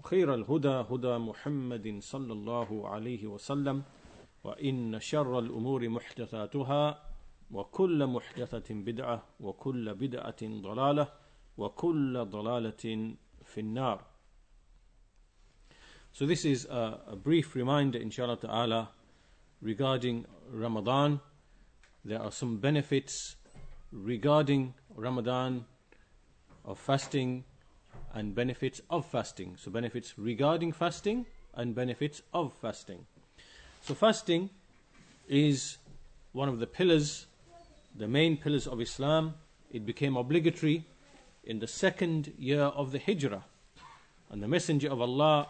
وخير الهدى هدى محمد صلى الله عليه وسلم وإن شر الأمور محدثاتها وكل محدثة بدعة وكل بدعة ضلالة وكل ضلالة في النار So this is a, a brief reminder inshallah ta'ala regarding Ramadan. There are some benefits regarding Ramadan of fasting and benefits of fasting. So, benefits regarding fasting and benefits of fasting. So, fasting is one of the pillars, the main pillars of Islam. It became obligatory in the second year of the Hijrah. And the Messenger of Allah,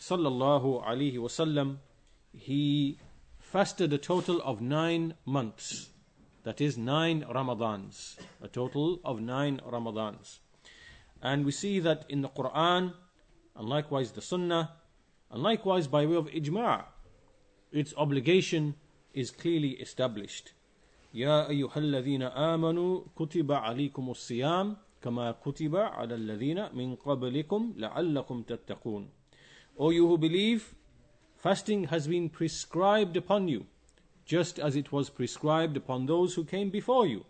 sallallahu alaihi wasallam, he fasted a total of nine months. That is nine Ramadans. A total of nine Ramadans. And we see that in the Quran, and likewise the Sunnah, and likewise by way of ijma', its obligation is clearly established. يا أيها الذين آمنوا كتب عليكم الصيام كما كتب على الذين من قبلكم لعلكم تتقون. O you who believe, fasting has been prescribed upon you, just as it was prescribed upon those who came before you.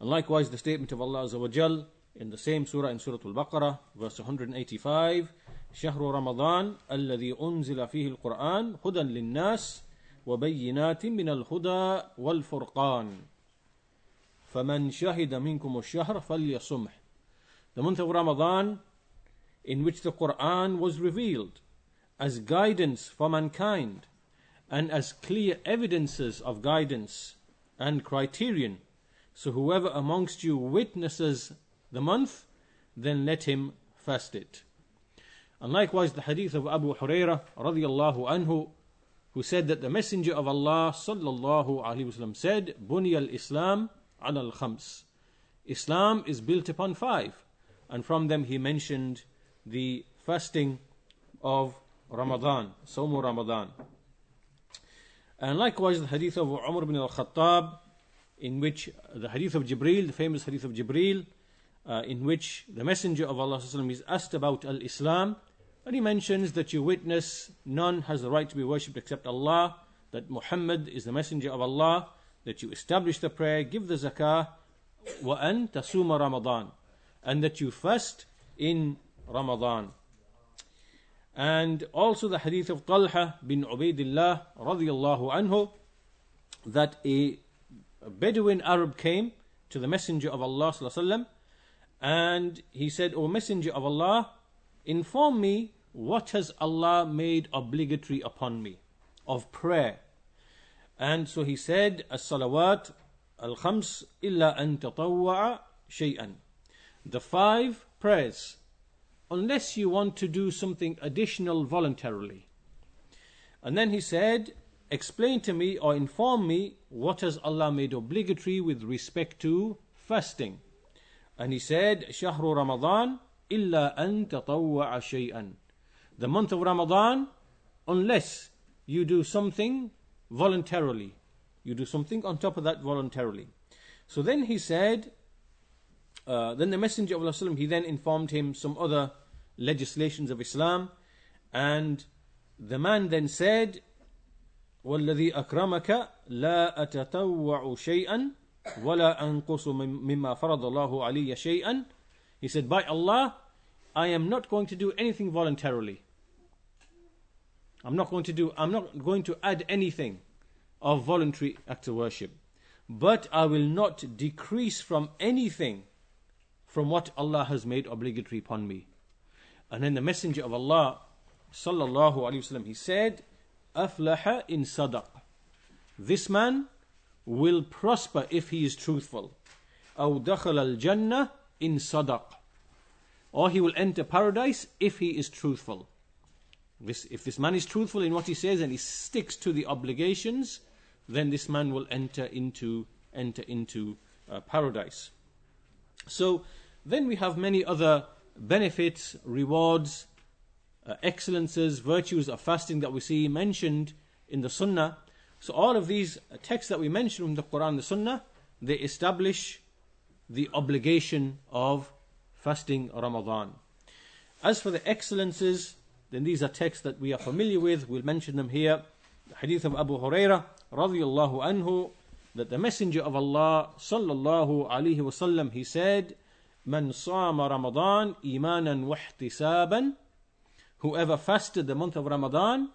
And likewise the statement of Allah Azza wa Jal, in the same surah in Surah Al-Baqarah, verse 185, شهر رمضان الذي أنزل فيه القرآن هدى للناس وبينات من الهدى والفرقان فمن شهد منكم الشهر فليصمح The month of Ramadan in which the Quran was revealed as guidance for mankind and as clear evidences of guidance and criterion. So whoever amongst you witnesses the month, then let him fast it. And likewise the hadith of Abu Hurairah radiallahu anhu, who said that the Messenger of Allah sallallahu alaihi wasallam said, "Buny al-Islam ala al-khams." Islam is built upon five, and from them he mentioned the fasting of Ramadan, Sawm Ramadan. And likewise the hadith of Umar ibn al-Khattab, in which the hadith of Jibril, the famous hadith of Jibril, uh, in which the Messenger of Allah is asked about Al Islam, and he mentions that you witness none has the right to be worshipped except Allah, that Muhammad is the Messenger of Allah, that you establish the prayer, give the zakah, an tasuma Ramadan, and that you fast in Ramadan. And also the hadith of Talha bin Ubaidillah radiallahu anhu, that a Bedouin Arab came to the Messenger of Allah sallallahu and he said, O Messenger of Allah, inform me what has Allah made obligatory upon me of prayer. And so he said, As-salawat al-khams illa an shay'an. The five prayers, unless you want to do something additional voluntarily. And then he said, explain to me or inform me what has Allah made obligatory with respect to fasting. And he said, شهر رمضان إلا أن تطوع شيئا. The month of Ramadan, unless you do something voluntarily. You do something on top of that voluntarily. So then he said, uh, then the Messenger of Allah, he then informed him some other legislations of Islam. And the man then said, والذي أكرمك لا أتطوع شيئا ولا أنقص مما فرض الله علي شيئا He said, by Allah, I am not going to do anything voluntarily. I'm not going to do, I'm not going to add anything of voluntary act of worship. But I will not decrease from anything from what Allah has made obligatory upon me. And then the Messenger of Allah, sallallahu alayhi wasallam, he said, أفلح in sadaq. This man will prosper if he is truthful. أو دخل الجنة in sadaq. Or he will enter paradise if he is truthful. This, if this man is truthful in what he says and he sticks to the obligations, then this man will enter into enter into uh, paradise. So then we have many other benefits, rewards, uh, excellences, virtues of fasting that we see mentioned in the Sunnah. So all of these texts that we mentioned from the Quran and the Sunnah, they establish the obligation of fasting Ramadan. As for the excellences, then these are texts that we are familiar with. We'll mention them here. The hadith of Abu Hurairah radiallahu anhu that the Messenger of Allah sallallahu alaihi wasallam he said, "Man sama Ramadan imanan wahtisaban." Whoever fasted the month of Ramadan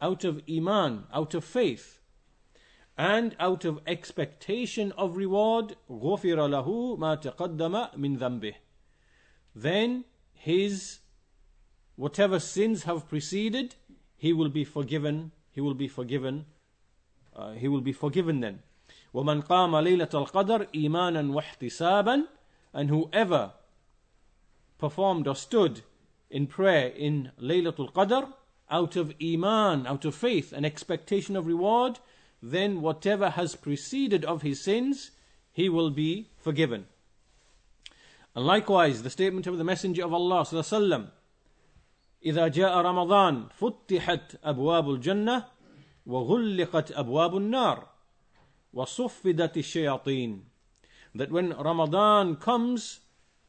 out of iman, out of faith, and out of expectation of reward, غفر له ما تقدم من ذنبه. Then his whatever sins have preceded, he will be forgiven. He will be forgiven. Uh, he will be forgiven then. ومن قام ليلة القدر إيمانا واحتسابا and whoever performed or stood in prayer in Laylatul Qadr out of iman, out of faith and expectation of reward, then whatever has preceded of his sins, he will be forgiven. And likewise, the statement of the Messenger of Allah وسلم, إذا جاء رمضان فتحت أبواب الجنة وغلقت أبواب النار وَصُفِّدَتِ الشَّيَاطِينَ That when Ramadan comes,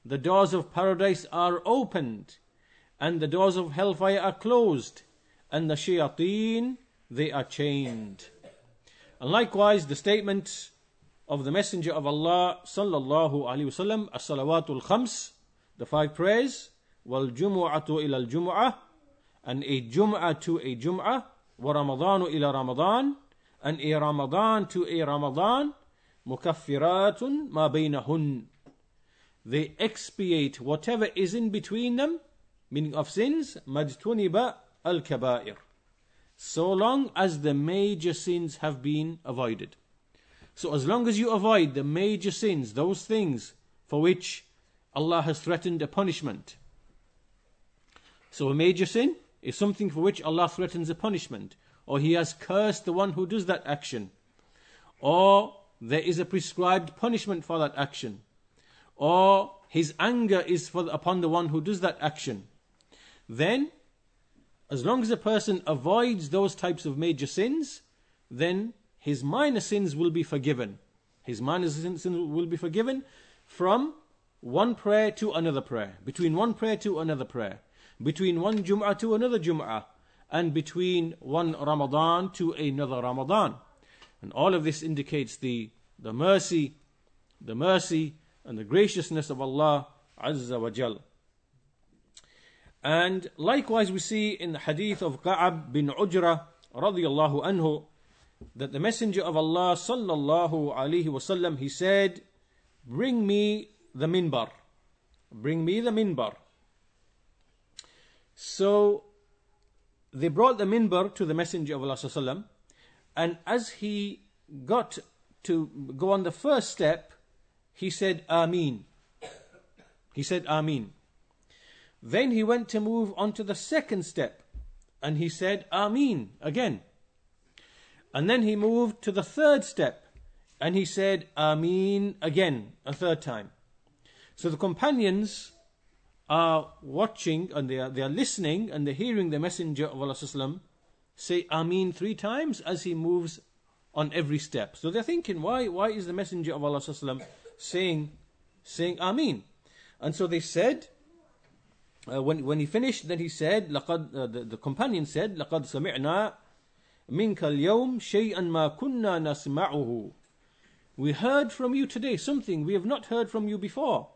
the doors of paradise are opened, and the doors of hellfire are closed, and the shayateen, they are chained. And likewise, the statement of the Messenger of Allah sallallahu alaihi wasallam, as-salawatul khams, the five prayers, wal jumu'atu ila al-jumu'ah, and a jum'ah to a jum'ah, wa ramadanu ila ramadan, and a Ramadan to a Ramadan, mukaffiratun ma bainahun. They expiate whatever is in between them, meaning of sins, majtuniba al kabair. So long as the major sins have been avoided. So as long as you avoid the major sins, those things for which Allah has threatened a punishment. So a major sin is something for which Allah threatens a punishment or he has cursed the one who does that action, or there is a prescribed punishment for that action, or his anger is for, upon the one who does that action, then, as long as a person avoids those types of major sins, then his minor sins will be forgiven. His minor sins will be forgiven from one prayer to another prayer, between one prayer to another prayer, between one Jum'ah to another Jum'ah, and between one Ramadan to another Ramadan. And all of this indicates the, the mercy, the mercy and the graciousness of Allah Azza wa Jal. And likewise we see in the hadith of Ka'ab bin Ujra radiyallahu anhu that the messenger of Allah sallallahu alaihi wasallam he said bring me the minbar bring me the minbar so they brought the minbar to the Messenger of Allah sallallahu and as he got to go on the first step, he said Ameen. He said Ameen. Then he went to move on to the second step and he said Ameen again. And then he moved to the third step and he said Ameen again, a third time. So the companions are watching and they are, they are listening and they're hearing the Messenger of Allah say Ameen three times as he moves on every step. So they're thinking, why, why is the Messenger of Allah saying, saying Ameen? And so they said, uh, when, when he finished, then he said, لقد, uh, the, the companion said, لقد سمعنا منك اليوم شيئا ما كنا نسمعه. We heard from you today something we have not heard from you before.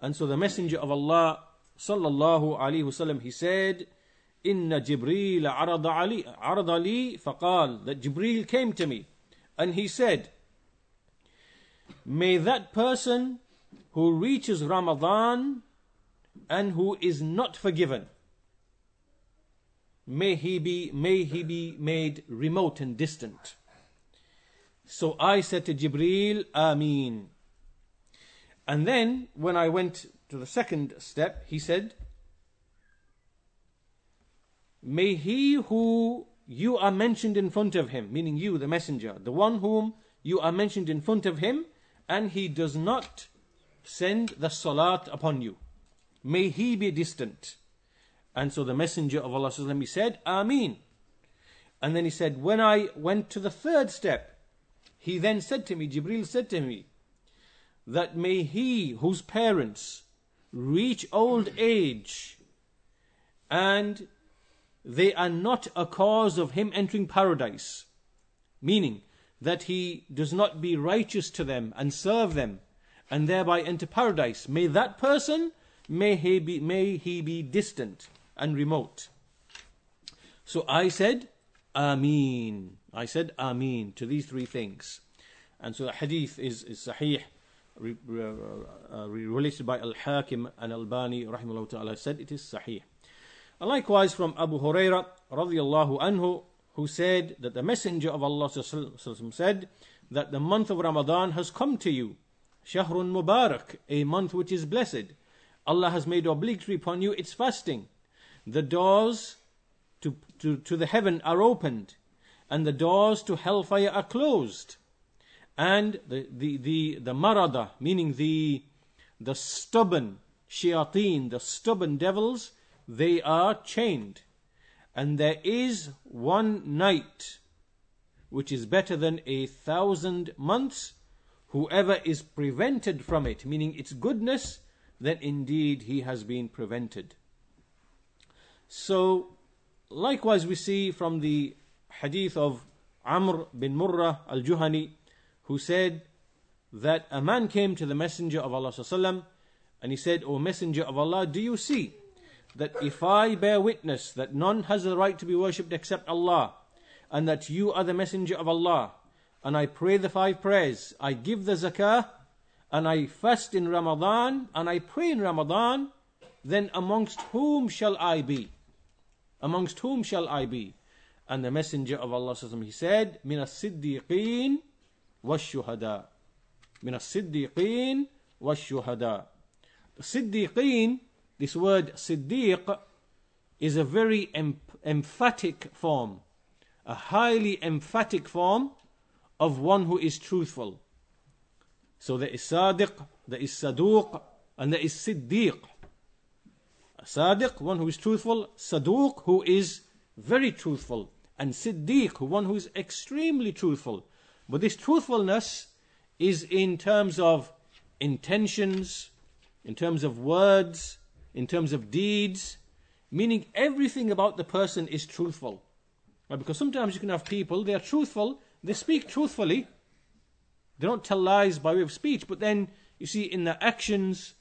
And so the Messenger of Allah sallallahu alaihi wasallam he said, "Inna Jibril arada ali arada li faqal that Jibril came to me and he said, May that person who reaches Ramadan and who is not forgiven. May he be may he be made remote and distant. So i said to jibril ameen and then, when I went to the second step, he said, May he who you are mentioned in front of him, meaning you, the messenger, the one whom you are mentioned in front of him, and he does not send the salat upon you. May he be distant. And so the messenger of Allah he said, Ameen. And then he said, when I went to the third step, he then said to me, Jibril said to me, that may he whose parents reach old age and they are not a cause of him entering paradise, meaning that he does not be righteous to them and serve them and thereby enter paradise. May that person, may he be, may he be distant and remote. So I said, Ameen. I said Ameen to these three things. And so the hadith is, is sahih, uh, uh, released by Al Hakim and Albani, rahimahullah ta'ala, said it is sahih. And likewise from Abu Huraira, radiallahu anhu, who said that the Messenger of Allah said that the month of Ramadan has come to you. Shahrun Mubarak, a month which is blessed. Allah has made obligatory upon you its fasting. The doors to, to, to the heaven are opened, and the doors to hellfire are closed. And the, the, the, the marada, meaning the, the stubborn shayateen, the stubborn devils, they are chained. And there is one night which is better than a thousand months. Whoever is prevented from it, meaning its goodness, then indeed he has been prevented. So, likewise, we see from the hadith of Amr bin Murrah al Juhani, who said that a man came to the Messenger of Allah and he said, O Messenger of Allah, do you see that if I bear witness that none has the right to be worshipped except Allah, and that you are the Messenger of Allah, and I pray the five prayers, I give the zakah, and I fast in Ramadan, and I pray in Ramadan, then amongst whom shall I be? Amongst whom shall I be? And the Messenger of Allah he said, Min as-siddiqeen wash-shuhada. Min as-siddiqeen wash-shuhada. The siddiqeen this word Siddiq is a very em- emphatic form, a highly emphatic form of one who is truthful. So there is Sadiq, there is Saduq, and there is Siddiq. Sadiq, one who is truthful, Saduq, who is very truthful, and Siddiq, one who is extremely truthful. But this truthfulness is in terms of intentions, in terms of words, in terms of deeds, meaning everything about the person is truthful. Right? Because sometimes you can have people, they are truthful, they speak truthfully, they don't tell lies by way of speech, but then you see in their actions,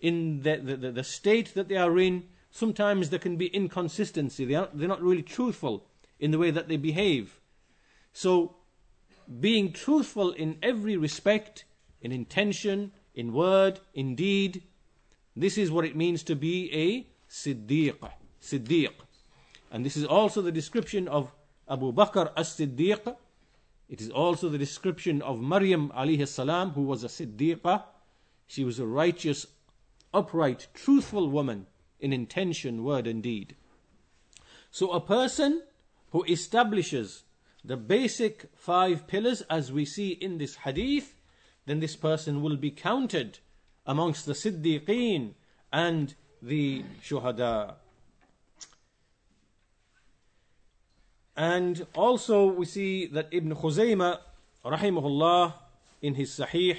in the, the, the, state that they are in, sometimes there can be inconsistency. They are, they're not really truthful in the way that they behave. So, being truthful in every respect, in intention, in word, in deed, this is what it means to be a Siddiq. Siddiq. And this is also the description of Abu Bakr as Siddiq. It is also the description of Maryam alayhi salam, who was a Siddiqah. She was a righteous, upright, truthful woman in intention, word, and deed. So a person who establishes the basic five pillars as we see in this hadith, then this person will be counted amongst the Siddiqeen and the Shuhada. And also we see that Ibn Khuzaymah, rahimahullah, in his Sahih,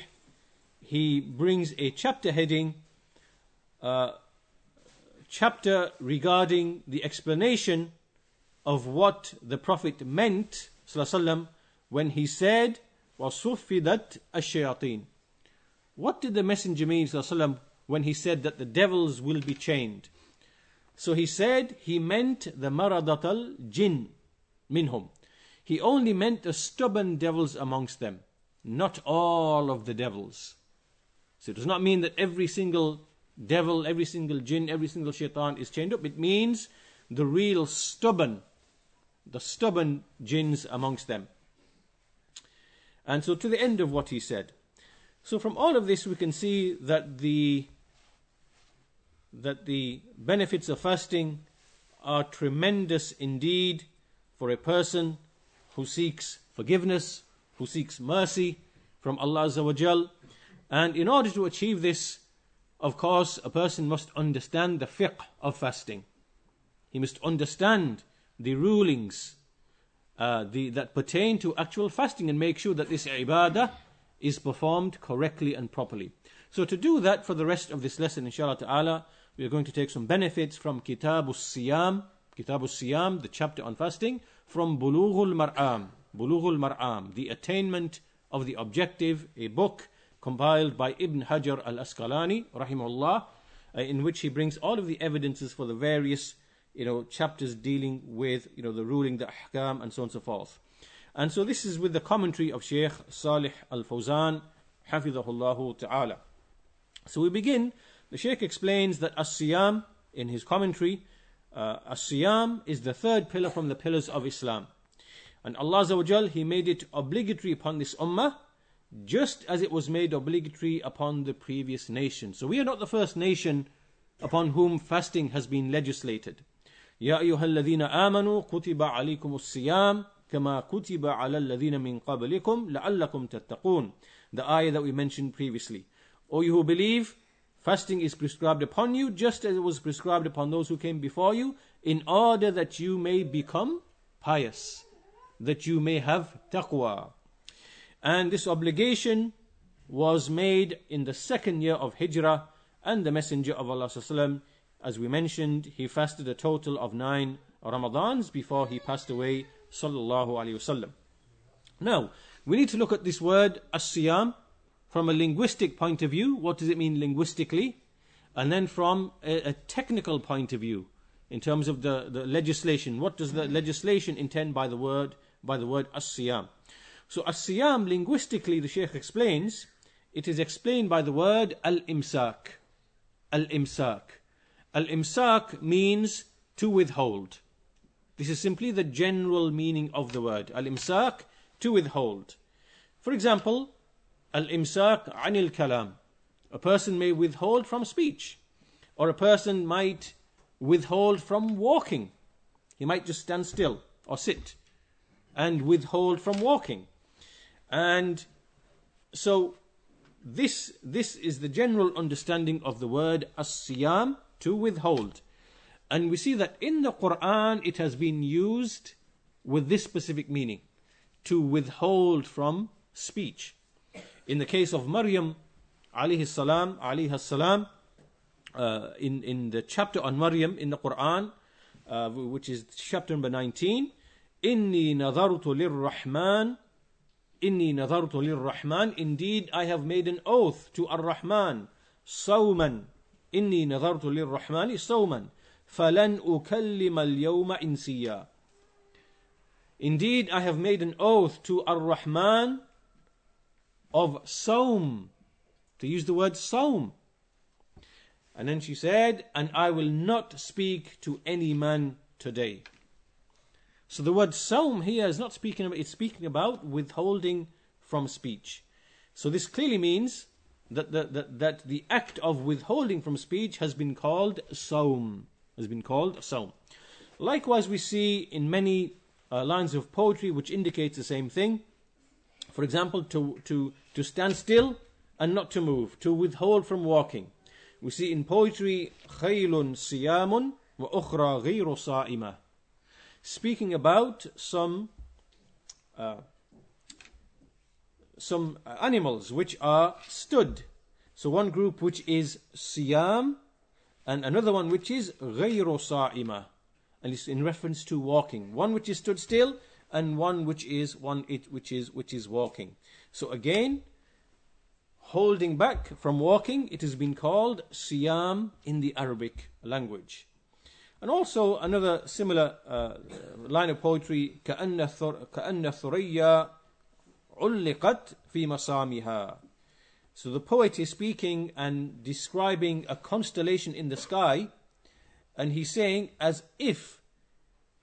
he brings a chapter heading, uh, chapter regarding the explanation of what the Prophet meant, وسلم, when he said, وَصُفِّدَتْ الشَّيَاطِينَ what did the Messenger mean وسلم, when he said that the devils will be chained? So he said he meant the maradatal jinn minhum. He only meant the stubborn devils amongst them, not all of the devils. So it does not mean that every single devil, every single jinn, every single shaitan is chained up. It means the real stubborn, the stubborn jinns amongst them. And so to the end of what he said. So from all of this we can see that the that the benefits of fasting are tremendous indeed for a person who seeks forgiveness, who seeks mercy from Allah And in order to achieve this, of course, a person must understand the fiqh of fasting. He must understand the rulings uh, the, that pertain to actual fasting and make sure that this ibadah is performed correctly and properly. So to do that for the rest of this lesson, inshallah ta'ala, we are going to take some benefits from Kitabus Siyam, Kitabus Siyam, the chapter on fasting, from Bulughul Maram, Bulughul Maram, the attainment of the objective, a book compiled by Ibn Hajar al-Asqalani, rahimahullah, uh, in which he brings all of the evidences for the various you know, chapters dealing with, you know, the ruling, the ahkam, and so on and so forth. And so this is with the commentary of Sheikh Salih Al-Fawzan, hafidhahullah ta'ala. So we begin, the Sheikh explains that as-siyam, in his commentary, uh, as-siyam is the third pillar from the pillars of Islam. And Allah Azza He made it obligatory upon this ummah, just as it was made obligatory upon the previous nation. So we are not the first nation upon whom fasting has been legislated. يا أيها الذين آمنوا كتب عليكم الصيام كما كتب على الذين من قبلكم لعلكم تتقون The ayah that we mentioned previously. O you who believe, fasting is prescribed upon you just as it was prescribed upon those who came before you in order that you may become pious, that you may have taqwa. And this obligation was made in the second year of Hijrah and the Messenger of Allah as we mentioned, he fasted a total of nine Ramadans before he passed away, sallallahu alaihi wasallam. Now, we need to look at this word as-siyam from a linguistic point of view. What does it mean linguistically? And then from a, a technical point of view, in terms of the, the legislation. What does the legislation intend by the word by the word as-siyam? So as-siyam linguistically, the Sheikh explains, it is explained by the word al-imsak. Al-imsak. Al imsak means to withhold. This is simply the general meaning of the word. Al imsak, to withhold. For example, al imsak anil kalam. A person may withhold from speech, or a person might withhold from walking. He might just stand still or sit and withhold from walking. And so this this is the general understanding of the word as-siyam to withhold. And we see that in the Quran it has been used with this specific meaning to withhold from speech in the case of Maryam, alayhi salam, alayhi salam, uh, in, in the chapter on Maryam in the Quran, uh, which is chapter number 19, Inni nadartu lirrahman, Inni nadartu lirrahman, indeed I have made an oath to Ar-Rahman, Sawman, Inni nadartu lirrahmani Sawman, falan ukallima al-yawma insiya. Indeed I have made an oath to Ar-Rahman, of Saum, to use the word Saum. And then she said, and I will not speak to any man today. So the word Saum here is not speaking about, it's speaking about withholding from speech. So this clearly means that the, that, that the act of withholding from speech has been called saum. Has been called saum. Likewise, we see in many uh, lines of poetry which indicates the same thing. For example, to, to, to stand still and not to move, to withhold from walking. We see in poetry, خَيْلٌ صِيَامٌ وَأُخْرَى غَيْرُ صَائِمَةٌ Speaking about some uh, some animals which are stood. So one group which is siyam, and another one which is ghayru sa'ima, and it's in reference to walking. One which is stood still, and one which is one it which is which is walking. So again, holding back from walking, it has been called siyam in the Arabic language. And also another similar uh, line of poetry, كأن ثريا علقت في مسامها. So the poet is speaking and describing a constellation in the sky, and he's saying as if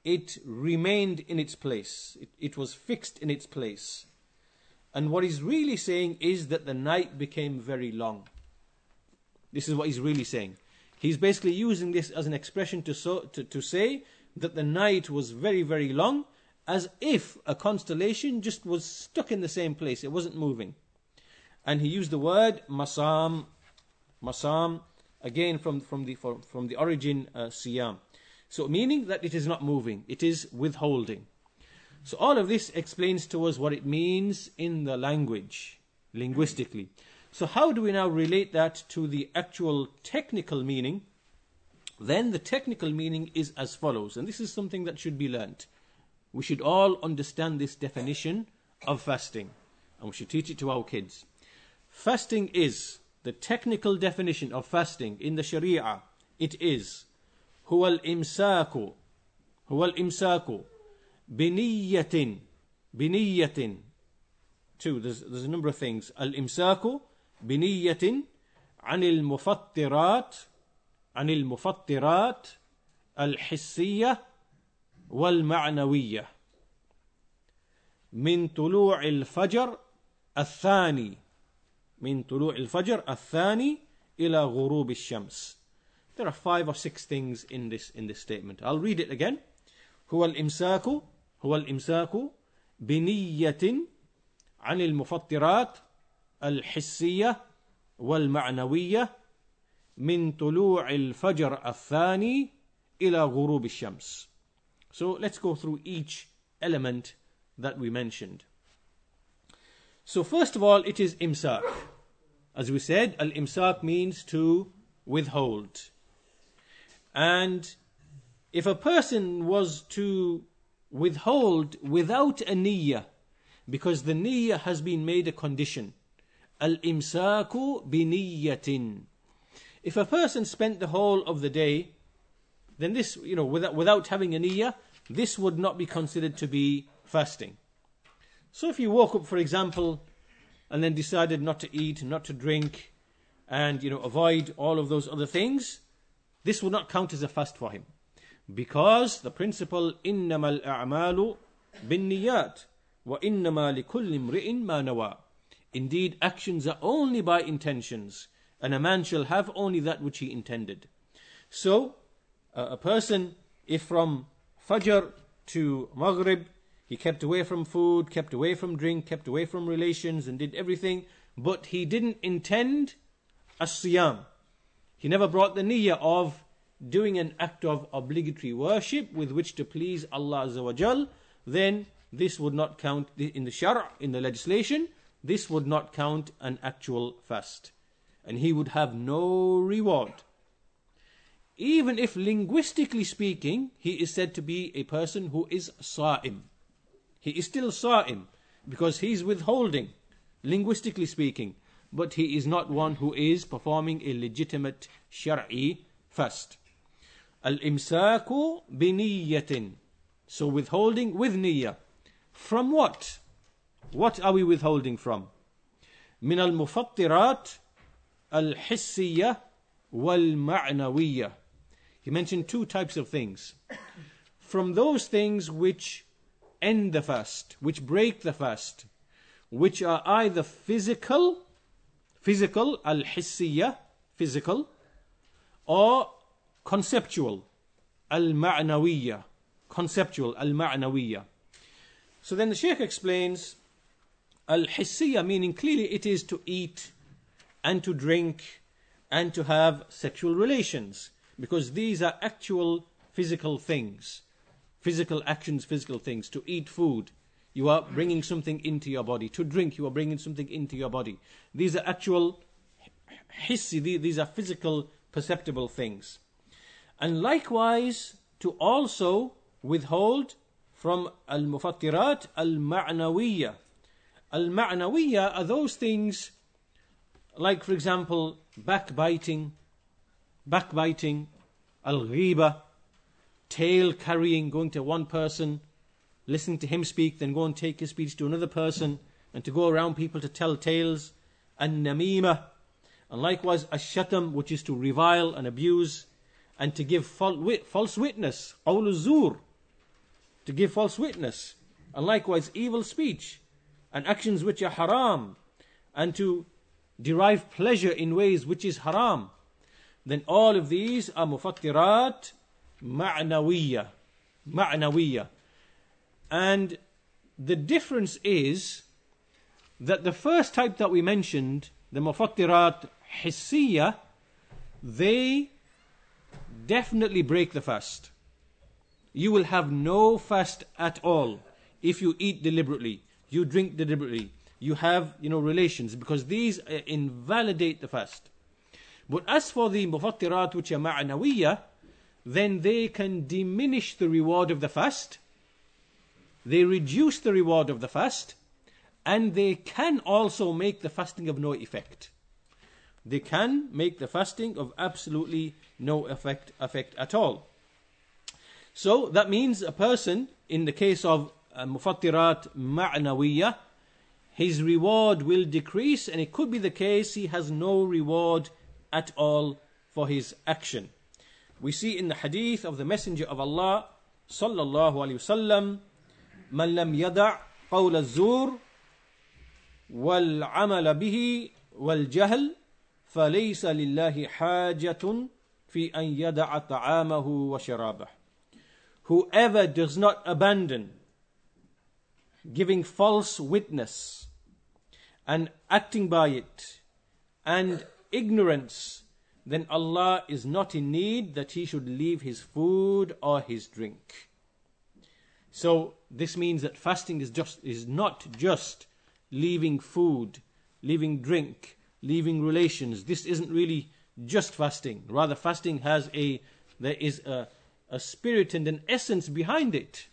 it remained in its place, it, it was fixed in its place. And what he's really saying is that the night became very long. This is what he's really saying. He's basically using this as an expression to, so, to, to say that the night was very, very long, as if a constellation just was stuck in the same place, it wasn't moving. And he used the word masam, masam, again from, from, the, from, from the origin uh, siyam. So, meaning that it is not moving, it is withholding. So, all of this explains to us what it means in the language, linguistically. So, how do we now relate that to the actual technical meaning? Then the technical meaning is as follows, and this is something that should be learnt. We should all understand this definition of fasting, and we should teach it to our kids. Fasting is the technical definition of fasting in the Sharia. It is هو الإمساك هو الإمساك بنية بنية. Two there's, there's a number of things. الإمساك بنية عن المفطرات عن المفطرات الحسية والمعنوية. من طلوع الفجر الثاني من طلوع الفجر الثاني إلى غروب الشمس. There are five or six things in this in this statement. I'll read it again. هو الإمساك هو الإمساك بنية عن المفطرات الحسية والمعنوية من طلوع الفجر الثاني إلى غروب الشمس. So let's go through each element that we mentioned. So first of all, it is imsak. As we said, al-imsak means to withhold. And if a person was to withhold without a niyyah, because the niyyah has been made a condition, al-imsaku biniyyatin. If a person spent the whole of the day, then this, you know, without, without having a niyyah, this would not be considered to be fasting. So if you woke up, for example, and then decided not to eat, not to drink, and you know avoid all of those other things, this would not count as a fast for him. Because the principle إنما الأعمال بالنيات وإنما لكل امرئ ما نوى. Indeed, actions are only by intentions, and a man shall have only that which he intended. So, uh, a person, if from Fajr to Maghrib, he kept away from food, kept away from drink, kept away from relations, and did everything, but he didn't intend a siyam. He never brought the niyyah of doing an act of obligatory worship with which to please Allah Azza then this would not count in the shara, in the legislation, this would not count an actual fast. And he would have no reward. Even if linguistically speaking, he is said to be a person who is sa'im. He is still sa'im because he is withholding, linguistically speaking, but he is not one who is performing a legitimate shar'i fast. Al-imsaku biniyatin. So withholding with niyyah. From what? What are we withholding from? من المفطرات الحسية والمعنوية. He mentioned two types of things. From those things which end the fast, which break the fast, which are either physical, physical, al-hissiyah, physical, or conceptual, al-ma'nawiyah, conceptual, al-ma'nawiyah. So then the Sheikh explains al-hissiyah meaning clearly it is to eat and to drink and to have sexual relations because these are actual physical things physical actions, physical things. To eat food, you are bringing something into your body. To drink, you are bringing something into your body. These are actual hissi, these are physical, perceptible things. And likewise, to also withhold from al mufattirat al ma'nawiyya. Al ma'nawiyya are those things like, for example, backbiting, backbiting, al ghiba, tale carrying, going to one person, listening to him speak, then go and take his speech to another person, and to go around people to tell tales, and namima, and likewise ashatam, which is to revile and abuse, and to give false witness, zur, to give false witness, and likewise evil speech, and actions which are haram, and to derive pleasure in ways which is haram. then all of these are mufattirat ma'nawiyya. Ma'nawiyya. And the difference is that the first type that we mentioned, the mufattirat hissiyya, they definitely break the fast. You will have no fast at all if you eat deliberately, you drink deliberately, you have, you know, relations, because these uh, invalidate the fast. But as for the mufattirat which are ma'nawiyya, then they can diminish the reward of the fast, they reduce the reward of the fast, and they can also make the fasting of no effect. They can make the fasting of absolutely no effect, effect at all. So that means a person, in the case of uh, mufattirat ma'nawiyah, his reward will decrease, and it could be the case he has no reward at all for his action. We see in the hadith of the Messenger of Allah sallallahu alaihi wasallam, "Man lam yada' qawl az-zur wal 'amal bihi wal jahl فليس لله حاجة في أن يدع طعامه وشرابه. Whoever does not abandon giving false witness and acting by it and ignorance, then Allah is not in need that he should leave his food or his drink. So this means that fasting is just is not just leaving food, leaving drink, leaving relations. This isn't really just fasting. Rather, fasting has a there is a, a spirit and an essence behind it.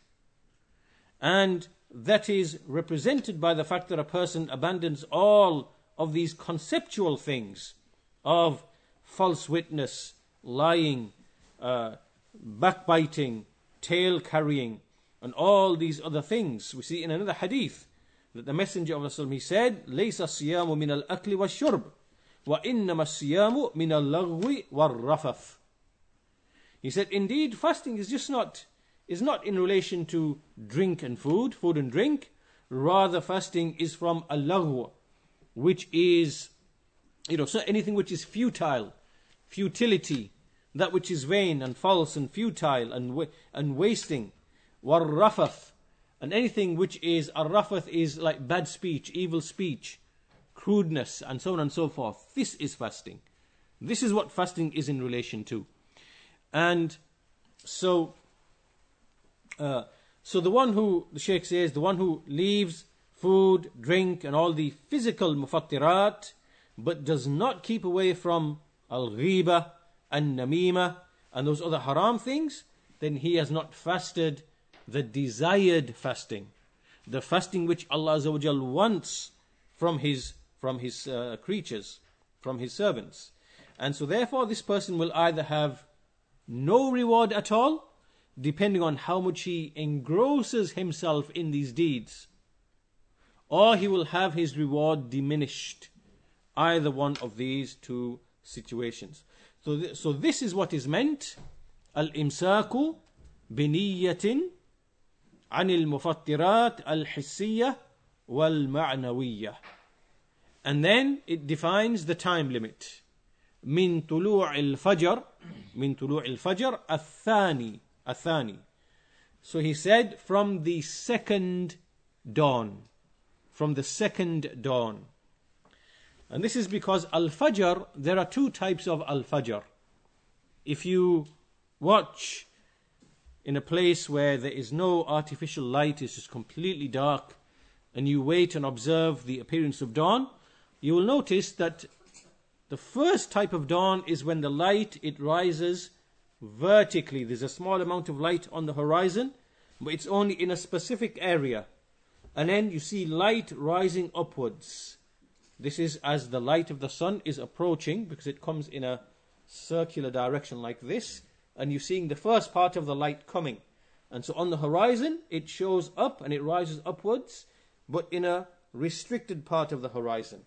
And that is represented by the fact that a person abandons all of these conceptual things of false witness, lying, uh, backbiting, tale carrying, and all these other things. We see in another hadith that the Messenger of Allah he said, ليس الصيام من الأكل والشرب وإنما الصيام من اللغو والرفث. He said, indeed, fasting is just not is not in relation to drink and food, food and drink. Rather, fasting is from Allah, which is, you know, so anything which is futile, futility, that which is vain and false and futile and and wasting, warrafath, and anything which is arrafath is like bad speech, evil speech, crudeness, and so on and so forth. This is fasting. This is what fasting is in relation to, and so uh, so the one who, the Sheikh says, the one who leaves food, drink, and all the physical mufattirat, but does not keep away from al-ghiba and namima and those other haram things, then he has not fasted the desired fasting, the fasting which Allah wants from his from his uh, creatures, from his servants. And so therefore this person will either have no reward at all depending on how much he engrosses himself in these deeds, or he will have his reward diminished. Either one of these two situations. So, th- so this is what is meant al-imsaku biniyatin عن المفطرات الحسية والمعنوية and then it defines the time limit من طلوع الفجر من طلوع الفجر الثاني Athani. So he said, from the second dawn. From the second dawn. And this is because Al Fajr, there are two types of Al Fajr. If you watch in a place where there is no artificial light, it's just completely dark, and you wait and observe the appearance of dawn, you will notice that the first type of dawn is when the light it rises vertically. There's a small amount of light on the horizon, but it's only in a specific area. And then you see light rising upwards. This is as the light of the sun is approaching because it comes in a circular direction like this, and you're seeing the first part of the light coming. And so on the horizon, it shows up and it rises upwards, but in a restricted part of the horizon.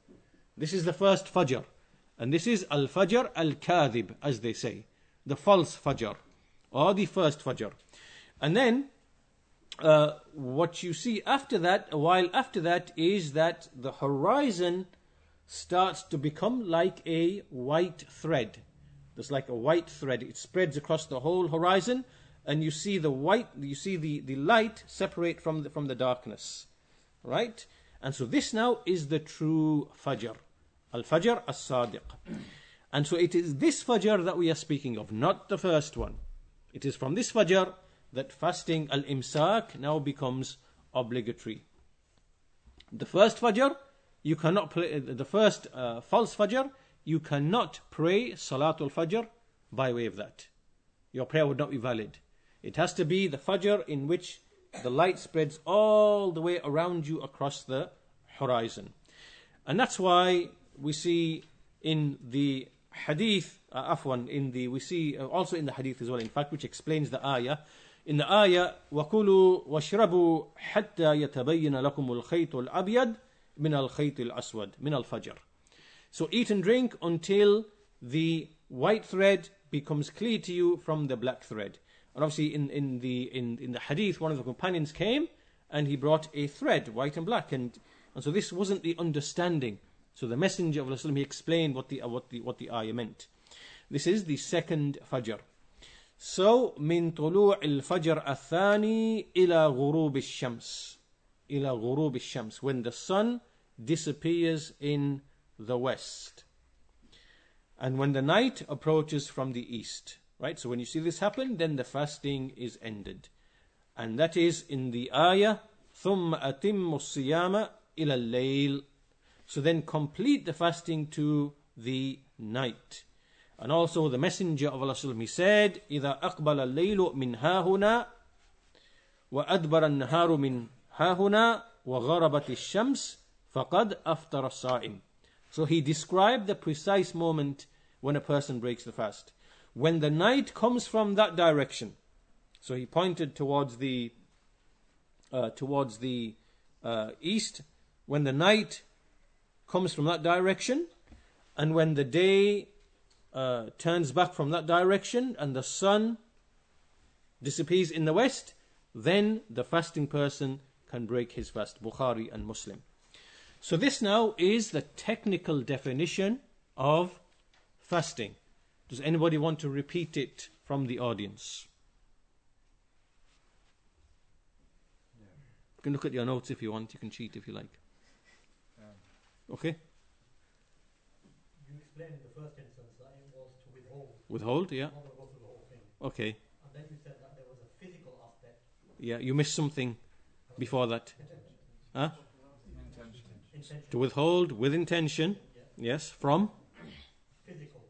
This is the first Fajr. And this is Al Fajr Al Kadhib, as they say the false Fajr, or the first Fajr. And then, uh, what you see after that, a while after that, is that the horizon starts to become like a white thread. There's like a white thread. It spreads across the whole horizon, and you see the white, you see the, the light separate from the, from the darkness. Right? And so this now is the true Fajr. Al Fajr as Sadiq. And so it is this Fajr that we are speaking of, not the first one. It is from this Fajr that fasting Al Imsak now becomes obligatory. The first Fajr, you cannot play, the first uh, false Fajr, you cannot pray Salatul Fajr by way of that. Your prayer would not be valid. It has to be the Fajr in which the light spreads all the way around you across the horizon. And that's why we see in the hadith, uh, afwan, in the, we see uh, also in the hadith as well, in fact, which explains the ayah. In the ayah, وَكُلُوا وَاشْرَبُوا حَتَّى يَتَبَيَّنَ لَكُمُ الْخَيْطُ الْأَبْيَضُ مِنَ الْخَيْطِ الْأَسْوَدِ مِنَ الْفَجْرِ So eat and drink until the white thread becomes clear to you from the black thread. And obviously, in, in, the, in, in the hadith, one of the companions came and he brought a thread, white and black. And, and so this wasn't the understanding. So the Messenger of Allah he explained what the, uh, what, the, what the ayah meant. This is the second Fajr. So, من طلوع الفجر الثاني إلى غروب الشمس. إلى غروب الشمس. When the sun disappears in the west. And when the night approaches from the east. Right? So when you see this happen, then the fasting is ended. And that is in the ayah, ثم أتم الصيام إلى الليل. So then complete the fasting to the night. And also the Messenger of Allah he said, إذا أقبل الليل من ها هنا وأدبر النهار من ها هنا وغربت الشمس فقد أفطر الصائم. so he described the precise moment when a person breaks the fast. When the night comes from that direction. So he pointed towards the uh, towards the uh, east. When the night comes from that direction, and when the day uh, turns back from that direction and the sun disappears in the west, then the fasting person can break his fast. Bukhari and Muslim. So, this now is the technical definition of fasting. Does anybody want to repeat it from the audience? You can look at your notes if you want, you can cheat if you like. Um, okay? You explained in the first instance that it was to withhold. Withhold, yeah. Okay. And then you said that there was a physical aspect. Yeah, you missed something before that. Huh? Intention. To withhold with intention. Yeah. Yes, from? Physical.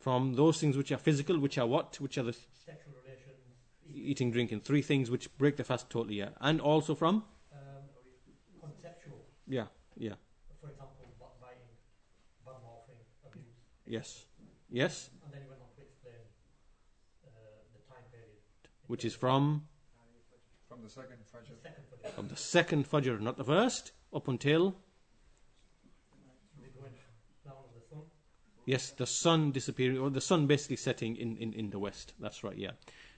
From those things which are physical, which are what? Which are the Sexual relations. eating, drinking. Three things which break the fast totally, yeah. And also from? Um, conceptual. Yeah, yeah. For example, biting, bad mouthing, abuse. Yes. Yes? And then you went on to explain uh, the time period. Which is from? From the second The Fajr. second for From the second Fajr, not the first, up until? the going down of the sun. Yes, the sun disappearing, or the sun basically setting in, in, in the west. That's right, yeah.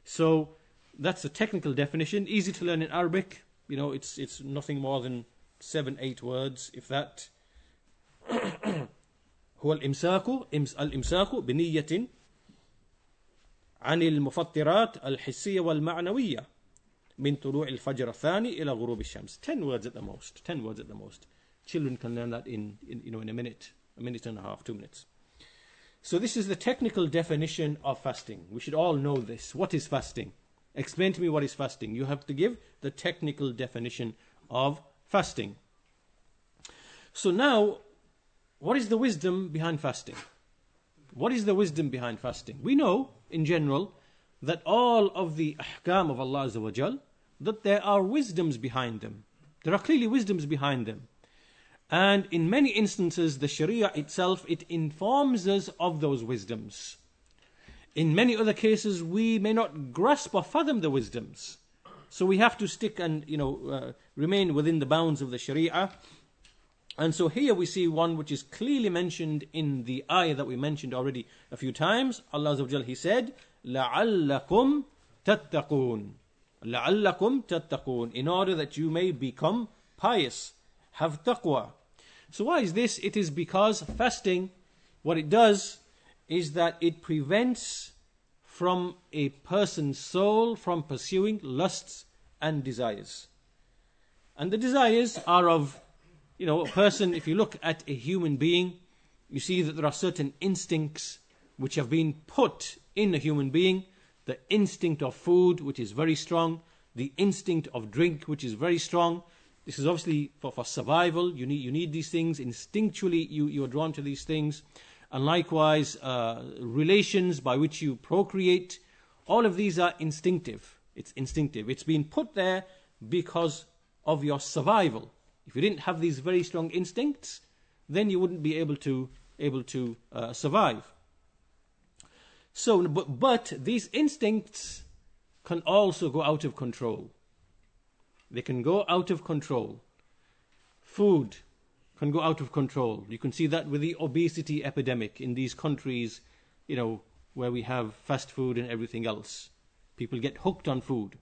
So that's a technical definition, easy to learn in Arabic. You know, it's, it's nothing more than seven, eight words, if that. هو الإمساك الإمساك بنية عن المفطرات الحسية والمعنوية من طلوع الفجر الثاني إلى غروب الشمس. Ten words at the most. Ten words at the most. Children can learn that in, in you know in a minute, a minute and a half, two minutes. so this is the technical definition of fasting. We should all know this. What is fasting? Explain to me what is fasting. You have to give the technical definition of fasting. So now, what is the wisdom behind fasting? What is the wisdom behind fasting? We know, in general, that all of the ahkam of Allah that there are wisdoms behind them. There are clearly wisdoms behind them. And in many instances, the Sharia itself, it informs us of those wisdoms. In many other cases, we may not grasp or fathom the wisdoms. So we have to stick and, you know, uh, remain within the bounds of the Sharia. And so here we see one which is clearly mentioned in the ayah that we mentioned already a few times. Allah Azza wa Jal, He said, لَعَلَّكُمْ تَتَّقُونَ لَعَلَّكُمْ تَتَّقُونَ In order that you may become pious, have taqwa. So why is this? It is because fasting, what it does, is that it prevents from a person's soul from pursuing lusts and desires. And the desires are of, you know, a person, if you look at a human being, you see that there are certain instincts which have been put in a human being. The instinct of food, which is very strong, the instinct of drink, which is very strong. This is obviously for, for survival. You need, you need these things. Instinctually, you, you are drawn to these things. And likewise, uh, relations by which you procreate. All of these are instinctive. It's instinctive. It's been put there because of your survival. If you didn't have these very strong instincts, then you wouldn't be able to able to uh, survive. So, but, but these instincts can also go out of control. They can go out of control. Food can go out of control. You can see that with the obesity epidemic in these countries, you know, where we have fast food and everything else. People get hooked on food.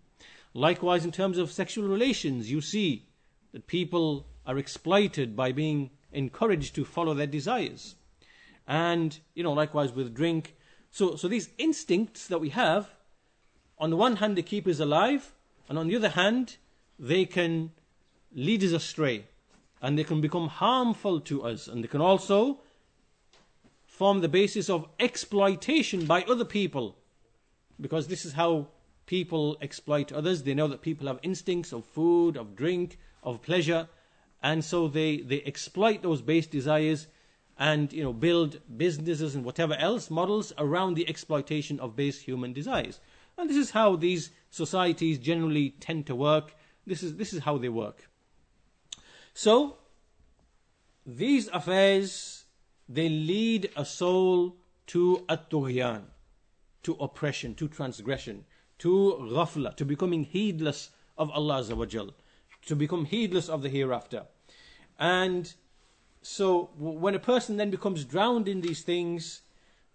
Likewise, in terms of sexual relations, you see that people are exploited by being encouraged to follow their desires. And, you know, likewise with drink. So, so these instincts that we have, on the one hand, they keep us alive, and on the other hand, they can lead us astray, and they can become harmful to us, and they can also form the basis of exploitation by other people, because this is how people exploit others. They know that people have instincts of food, of drink, of pleasure, and so they, they exploit those base desires and you know build businesses and whatever else models around the exploitation of base human desires. And this is how these societies generally tend to work. This is this is how they work. So these affairs they lead a soul to at to oppression, to transgression, to ghafla, to becoming heedless of Allah Azza to become heedless of the hereafter. And so when a person then becomes drowned in these things,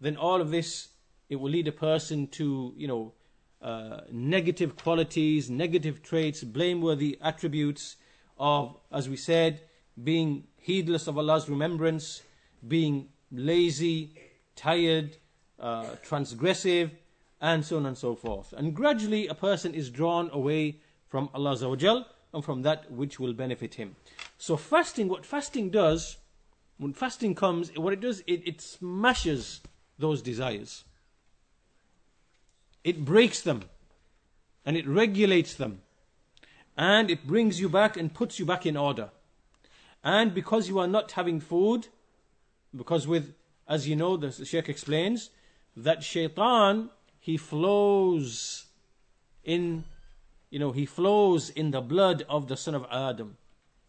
then all of this it will lead a person to you know uh, negative qualities, negative traits, blameworthy attributes of, as we said, being heedless of Allah's remembrance, being lazy, tired, uh, transgressive, and so on and so forth. And gradually a person is drawn away from Allah and from that which will benefit him. So fasting, what fasting does, when fasting comes, what it does, it, it smashes those desires. It breaks them and it regulates them and it brings you back and puts you back in order. And because you are not having food, because with, as you know, the Sheikh explains, that shaitan he flows in, you know, he flows in the blood of the son of Adam.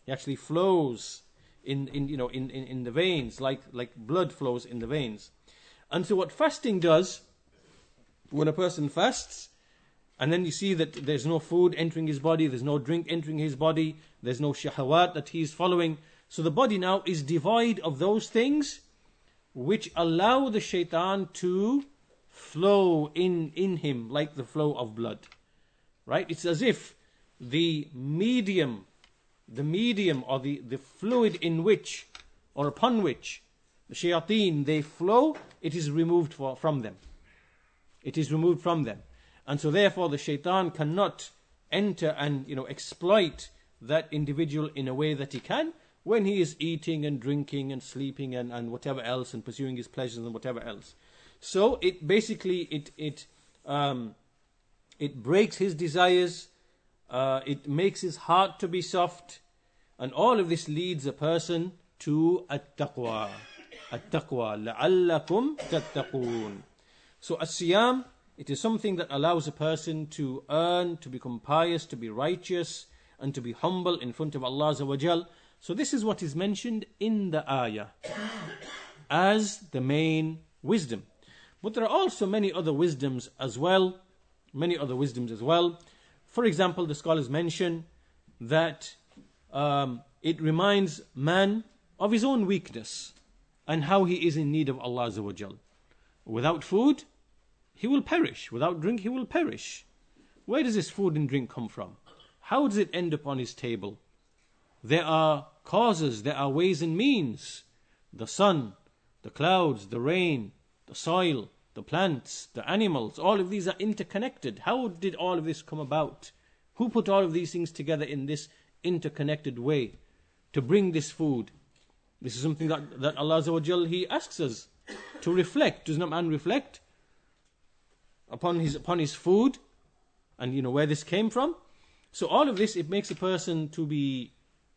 He actually flows in, in you know, in, in, in the veins, like, like blood flows in the veins. And so what fasting does, when a person fasts, and then you see that there's no food entering his body, there's no drink entering his body, there's no shahawat that he's following. So the body now is devoid of those things which allow the shaitan to flow in, in him like the flow of blood. Right? It's as if the medium, the medium or the, the fluid in which or upon which the shayateen they flow, it is removed for, from them. It is removed from them. And so therefore the shaitan cannot enter and you know exploit that individual in a way that he can when he is eating and drinking and sleeping and, and whatever else and pursuing his pleasures and whatever else. So it basically it it um, it breaks his desires. Uh, it makes his heart to be soft, and all of this leads a person to at-taqwa. At-taqwa, لَعَلَّكُمْ تَتَّقُونَ so as-siyam, it is something that allows a person to earn, to become pious, to be righteous, and to be humble in front of Allah Azza So this is what is mentioned in the ayah as the main wisdom. But there are also many other wisdoms as well, many other wisdoms as well. For example, the scholars mention that um, it reminds man of his own weakness and how he is in need of Allah Azza Without food, he will perish. Without drink, he will perish. Where does this food and drink come from? How does it end up on his table? There are causes, there are ways and means. The sun, the clouds, the rain, the soil, the plants, the animals, all of these are interconnected. How did all of this come about? Who put all of these things together in this interconnected way to bring this food? This is something that, that Allah He asks us to reflect. Does not man reflect upon his upon his food and you know where this came from? So all of this it makes a person to be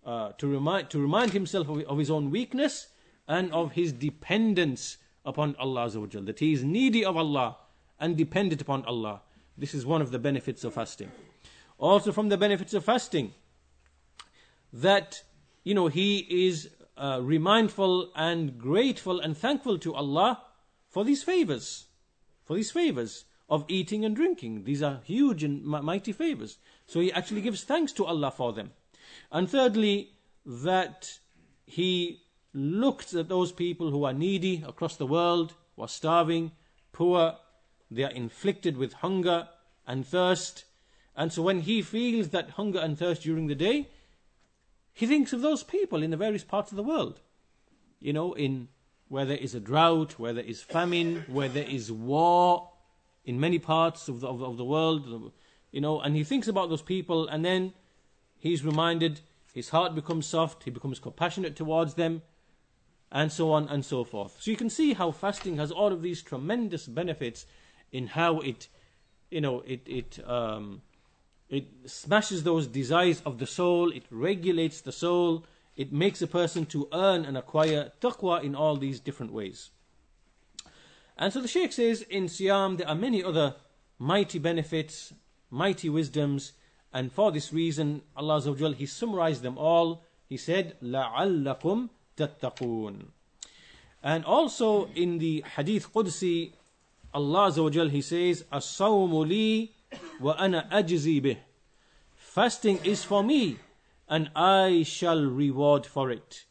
uh, to remind to remind himself of, of his own weakness and of his dependence upon Allah that he is needy of Allah and dependent upon Allah. This is one of the benefits of fasting. Also from the benefits of fasting, that you know he is uh, remindful and grateful and thankful to Allah for these favors, for these favors of eating and drinking. These are huge and mighty favors. So he actually gives thanks to Allah for them. And thirdly, that he looked at those people who are needy across the world, who are starving, poor, they are inflicted with hunger and thirst. And so when he feels that hunger and thirst during the day, he thinks of those people in the various parts of the world. You know, in where there is a drought, where there is famine, where there is war in many parts of the, of, of the world, you know, and he thinks about those people and then he's reminded, his heart becomes soft, he becomes compassionate towards them, and so on and so forth. So you can see how fasting has all of these tremendous benefits in how it, you know, it, it, um, it smashes those desires of the soul, it regulates the soul, it makes a person to earn and acquire taqwa in all these different ways. And so the Sheikh says in Siyam there are many other mighty benefits, mighty wisdoms, and for this reason Allah Azza wa Jal, He summarized them all. He said, لَعَلَّكُمْ تَتَّقُونَ And also in the Hadith Qudsi, Allah Azza wa Jal, He says, أَصَّوْمُ لِي وَأَنَا أَجْزِي بِهِ Fasting is for me, and I shall reward for it.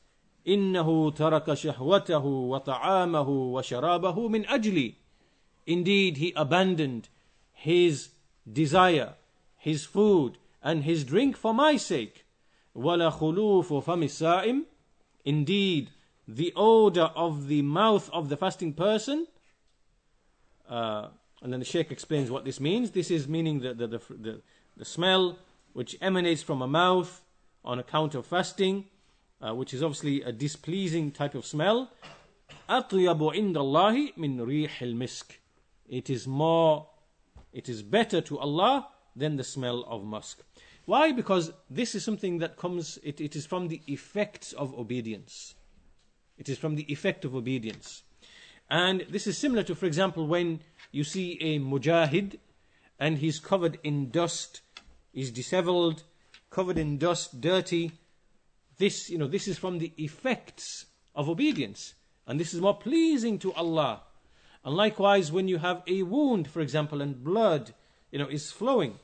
إنه ترك شهوته وطعامه وشرابه من أجلي. Indeed, he abandoned his desire, his food, and his drink for my sake. ولا خلوف فم السائم. Indeed, the odor of the mouth of the fasting person uh, and then the Sheikh explains what this means. This is meaning the, the, the, the, the smell which emanates from a mouth on account of fasting, uh, which is obviously a displeasing type of smell. أطيب عند الله من ريح المسك. It is more, it is better to Allah than the smell of musk. Why? Because this is something that comes, it, it is from the effects of obedience. It is from the effect of obedience. And this is similar to, for example, when you see a mujahid and he's covered in dust, he's disheveled, covered in dust, dirty. This, you know, this is from the effects of obedience. And this is more pleasing to Allah. And likewise, when you have a wound, for example, and blood, you know, is flowing,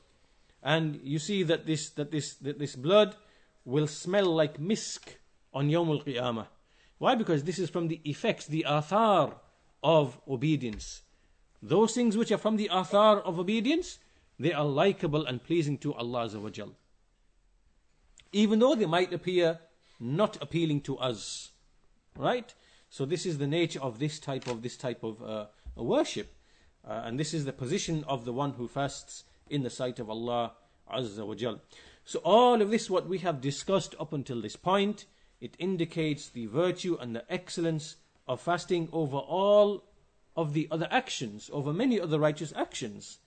and you see that this that this that this blood will smell like misk on Yawm al Qiyamah. Why? Because this is from the effects, the athar of obedience. Those things which are from the athar of obedience, they are likable and pleasing to Allah Even though they might appear not appealing to us. Right? So this is the nature of this type of this type of uh, worship. Uh, and this is the position of the one who fasts in the sight of Allah Azza. So all of this, what we have discussed up until this point, it indicates the virtue and the excellence of fasting over all of the other actions, over many other righteous actions.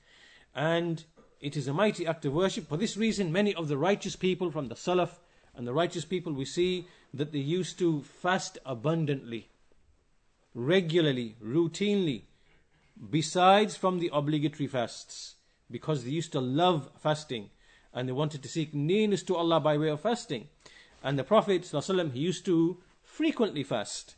And it is a mighty act of worship. For this reason, many of the righteous people from the Salaf and the righteous people we see that they used to fast abundantly, regularly, routinely, besides from the obligatory fasts, because they used to love fasting and they wanted to seek nearness to Allah by way of fasting. And the Prophet he used to frequently fast.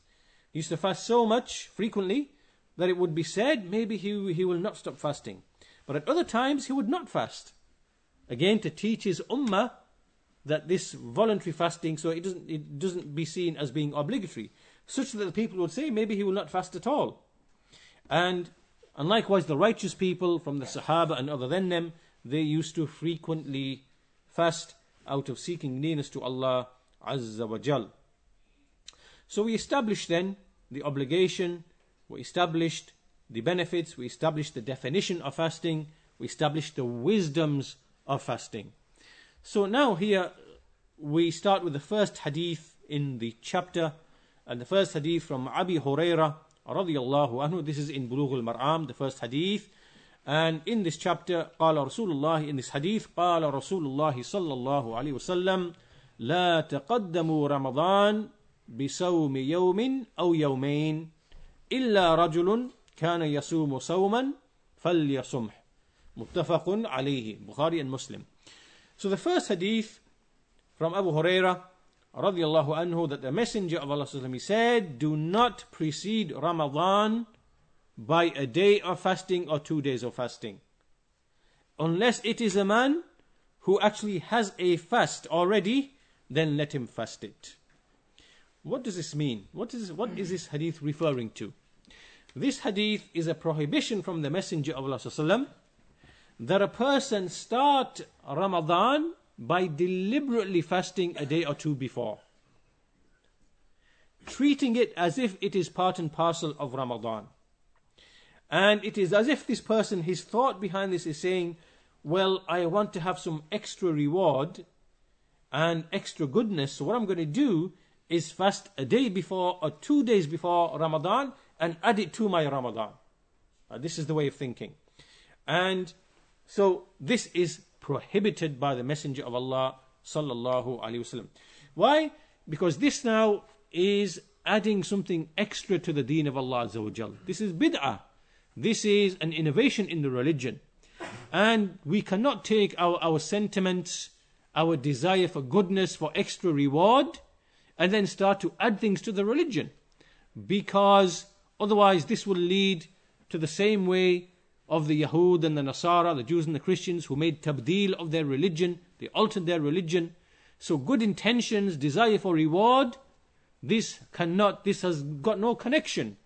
He used to fast so much frequently that it would be said maybe he, he will not stop fasting. But at other times he would not fast. Again, to teach his ummah that this voluntary fasting, so it doesn't, it doesn't be seen as being obligatory, such that the people would say maybe he will not fast at all. And, and likewise, the righteous people from the Sahaba and other than them, they used to frequently fast out of seeking nearness to Allah Azza wa Jal. So we established then the obligation we established the benefits, we established the definition of fasting, we established the wisdoms of fasting. So now here we start with the first hadith in the chapter, and the first hadith from Abi Huraira radiallahu anhu. This is in Bulugh Maram, the first hadith. And in this chapter, قال رسول الله in this hadith, قال رسول الله صلى الله عليه وسلم لا تقدموا رمضان بصوم يوم أو يومين إلا رجل كان يصوم صوما فليصمه متفق عليه Bukhari and Muslim So the first hadith from Abu Huraira radiallahu anhu that the messenger of Allah he said do not precede Ramadan by a day of fasting or two days of fasting unless it is a man who actually has a fast already then let him fast it what does this mean what is what is this hadith referring to this hadith is a prohibition from the messenger of Allah that a person start Ramadan by deliberately fasting a day or two before, treating it as if it is part and parcel of Ramadan. And it is as if this person, his thought behind this is saying, Well, I want to have some extra reward and extra goodness. So, what I'm going to do is fast a day before or two days before Ramadan and add it to my Ramadan. Uh, this is the way of thinking. And so, this is prohibited by the Messenger of Allah sallallahu alaihi wasallam. Why? Because this now is adding something extra to the deen of Allah azza This is bid'ah. This is an innovation in the religion. And we cannot take our, our sentiments, our desire for goodness, for extra reward, and then start to add things to the religion. Because otherwise, this will lead to the same way of the Yahud and the Nasara, the Jews and the Christians who made tabdil of their religion, they altered their religion. So good intentions, desire for reward, this cannot, this has got no connection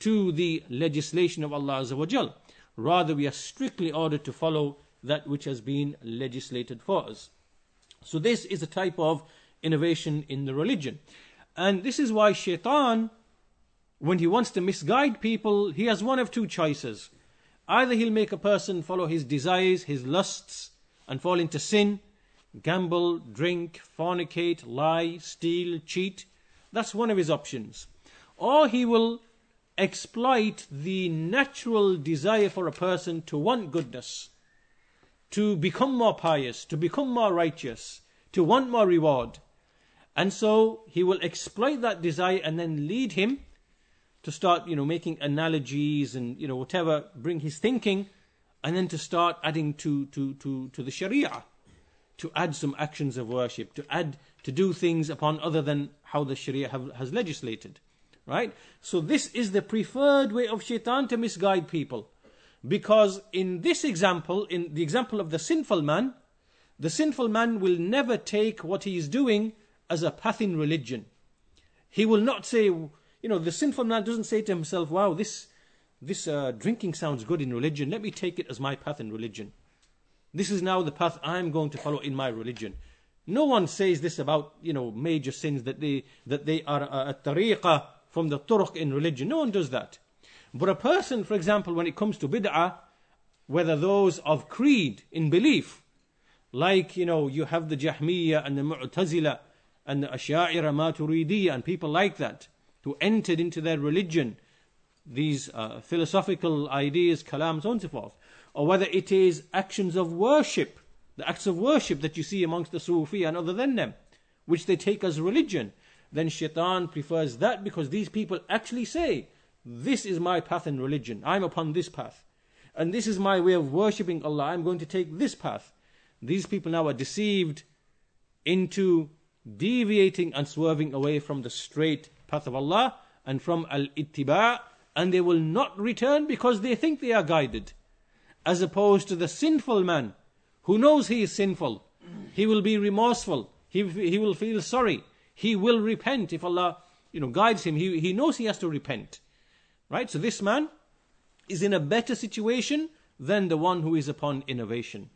to the legislation of Allah Rather, we are strictly ordered to follow that which has been legislated for us. So this is a type of innovation in the religion. And this is why shaitan, when he wants to misguide people, he has one of two choices. Either he'll make a person follow his desires, his lusts, and fall into sin, gamble, drink, fornicate, lie, steal, cheat. That's one of his options. Or he will exploit the natural desire for a person to want goodness, to become more pious, to become more righteous, to want more reward. And so he will exploit that desire and then lead him to start, you know, making analogies and, you know, whatever, bring his thinking, and then to start adding to, to, to, to the Sharia, to add some actions of worship, to add, to do things upon other than how the Sharia have, has legislated. Right? So this is the preferred way of shaitan to misguide people. Because in this example, in the example of the sinful man, the sinful man will never take what he is doing as a path in religion. He will not say, you know, the sinful man doesn't say to himself, wow, this, this uh, drinking sounds good in religion. Let me take it as my path in religion. This is now the path I'm going to follow in my religion. No one says this about, you know, major sins that they, that they are a tariqah from the turuq in religion. No one does that. But a person, for example, when it comes to bid'ah, whether those of creed in belief, like, you know, you have the Jahmiyyah and the Mu'tazila and the Asha'ira Maturidiyya and people like that, who entered into their religion these uh, philosophical ideas, kalam, so on and so forth, or whether it is actions of worship, the acts of worship that you see amongst the Sufi and other than them, which they take as religion, then shaitan prefers that because these people actually say, This is my path in religion, I'm upon this path, and this is my way of worshipping Allah, I'm going to take this path. These people now are deceived into deviating and swerving away from the straight path of Allah and from al ittiba, and they will not return because they think they are guided. As opposed to the sinful man who knows he is sinful, he will be remorseful, he, he will feel sorry, he will repent if Allah you know, guides him. He, he knows he has to repent. Right? So this man is in a better situation than the one who is upon innovation.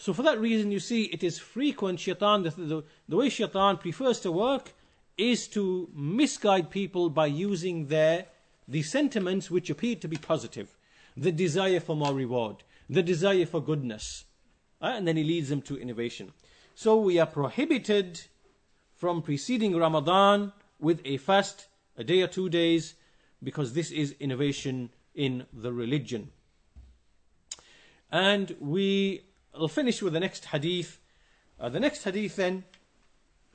So for that reason, you see, it is frequent shaitan, the, the, the way shaitan prefers to work is to misguide people by using their the sentiments which appear to be positive, the desire for more reward, the desire for goodness. Uh, and then he leads them to innovation. So we are prohibited from preceding Ramadan with a fast, a day or two days, because this is innovation in the religion. And we will finish with the next hadith. Uh, the next hadith then.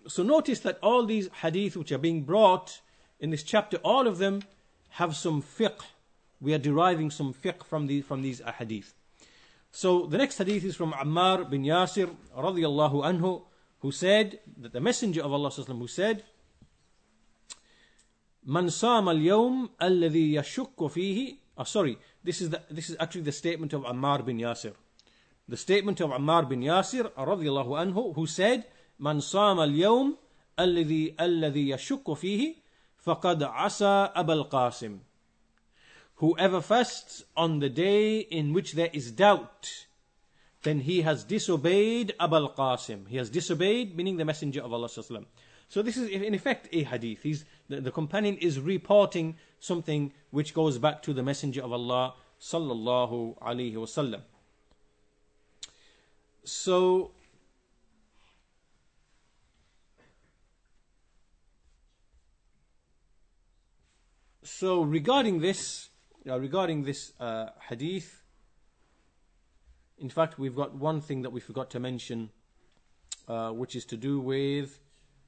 So notice that all these hadith which are being brought in this chapter, all of them have some fiqh. We are deriving some fiqh from, the, from these hadith. So the next hadith is from Ammar bin Yasir radiallahu anhu, who said that the Messenger of Allah who said, Man sama al-yawm alladhi yashukku fihi. Oh, sorry, this is, the, this is actually the statement of Ammar bin Yasir. The statement of Ammar bin Yasir radiallahu anhu, who said, Man sama al-yawm alladhi, alladhi yashukku fihi, faqad asa abal qasim. Whoever fasts on the day in which there is doubt, then he has disobeyed Abul Qasim. He has disobeyed, meaning the Messenger of Allah. So this is in effect a hadith. He's, the, the companion is reporting something which goes back to the Messenger of Allah sallallahu alaihi wasallam. So so regarding this uh, regarding this uh, hadith in fact we've got one thing that we forgot to mention uh, which is to do with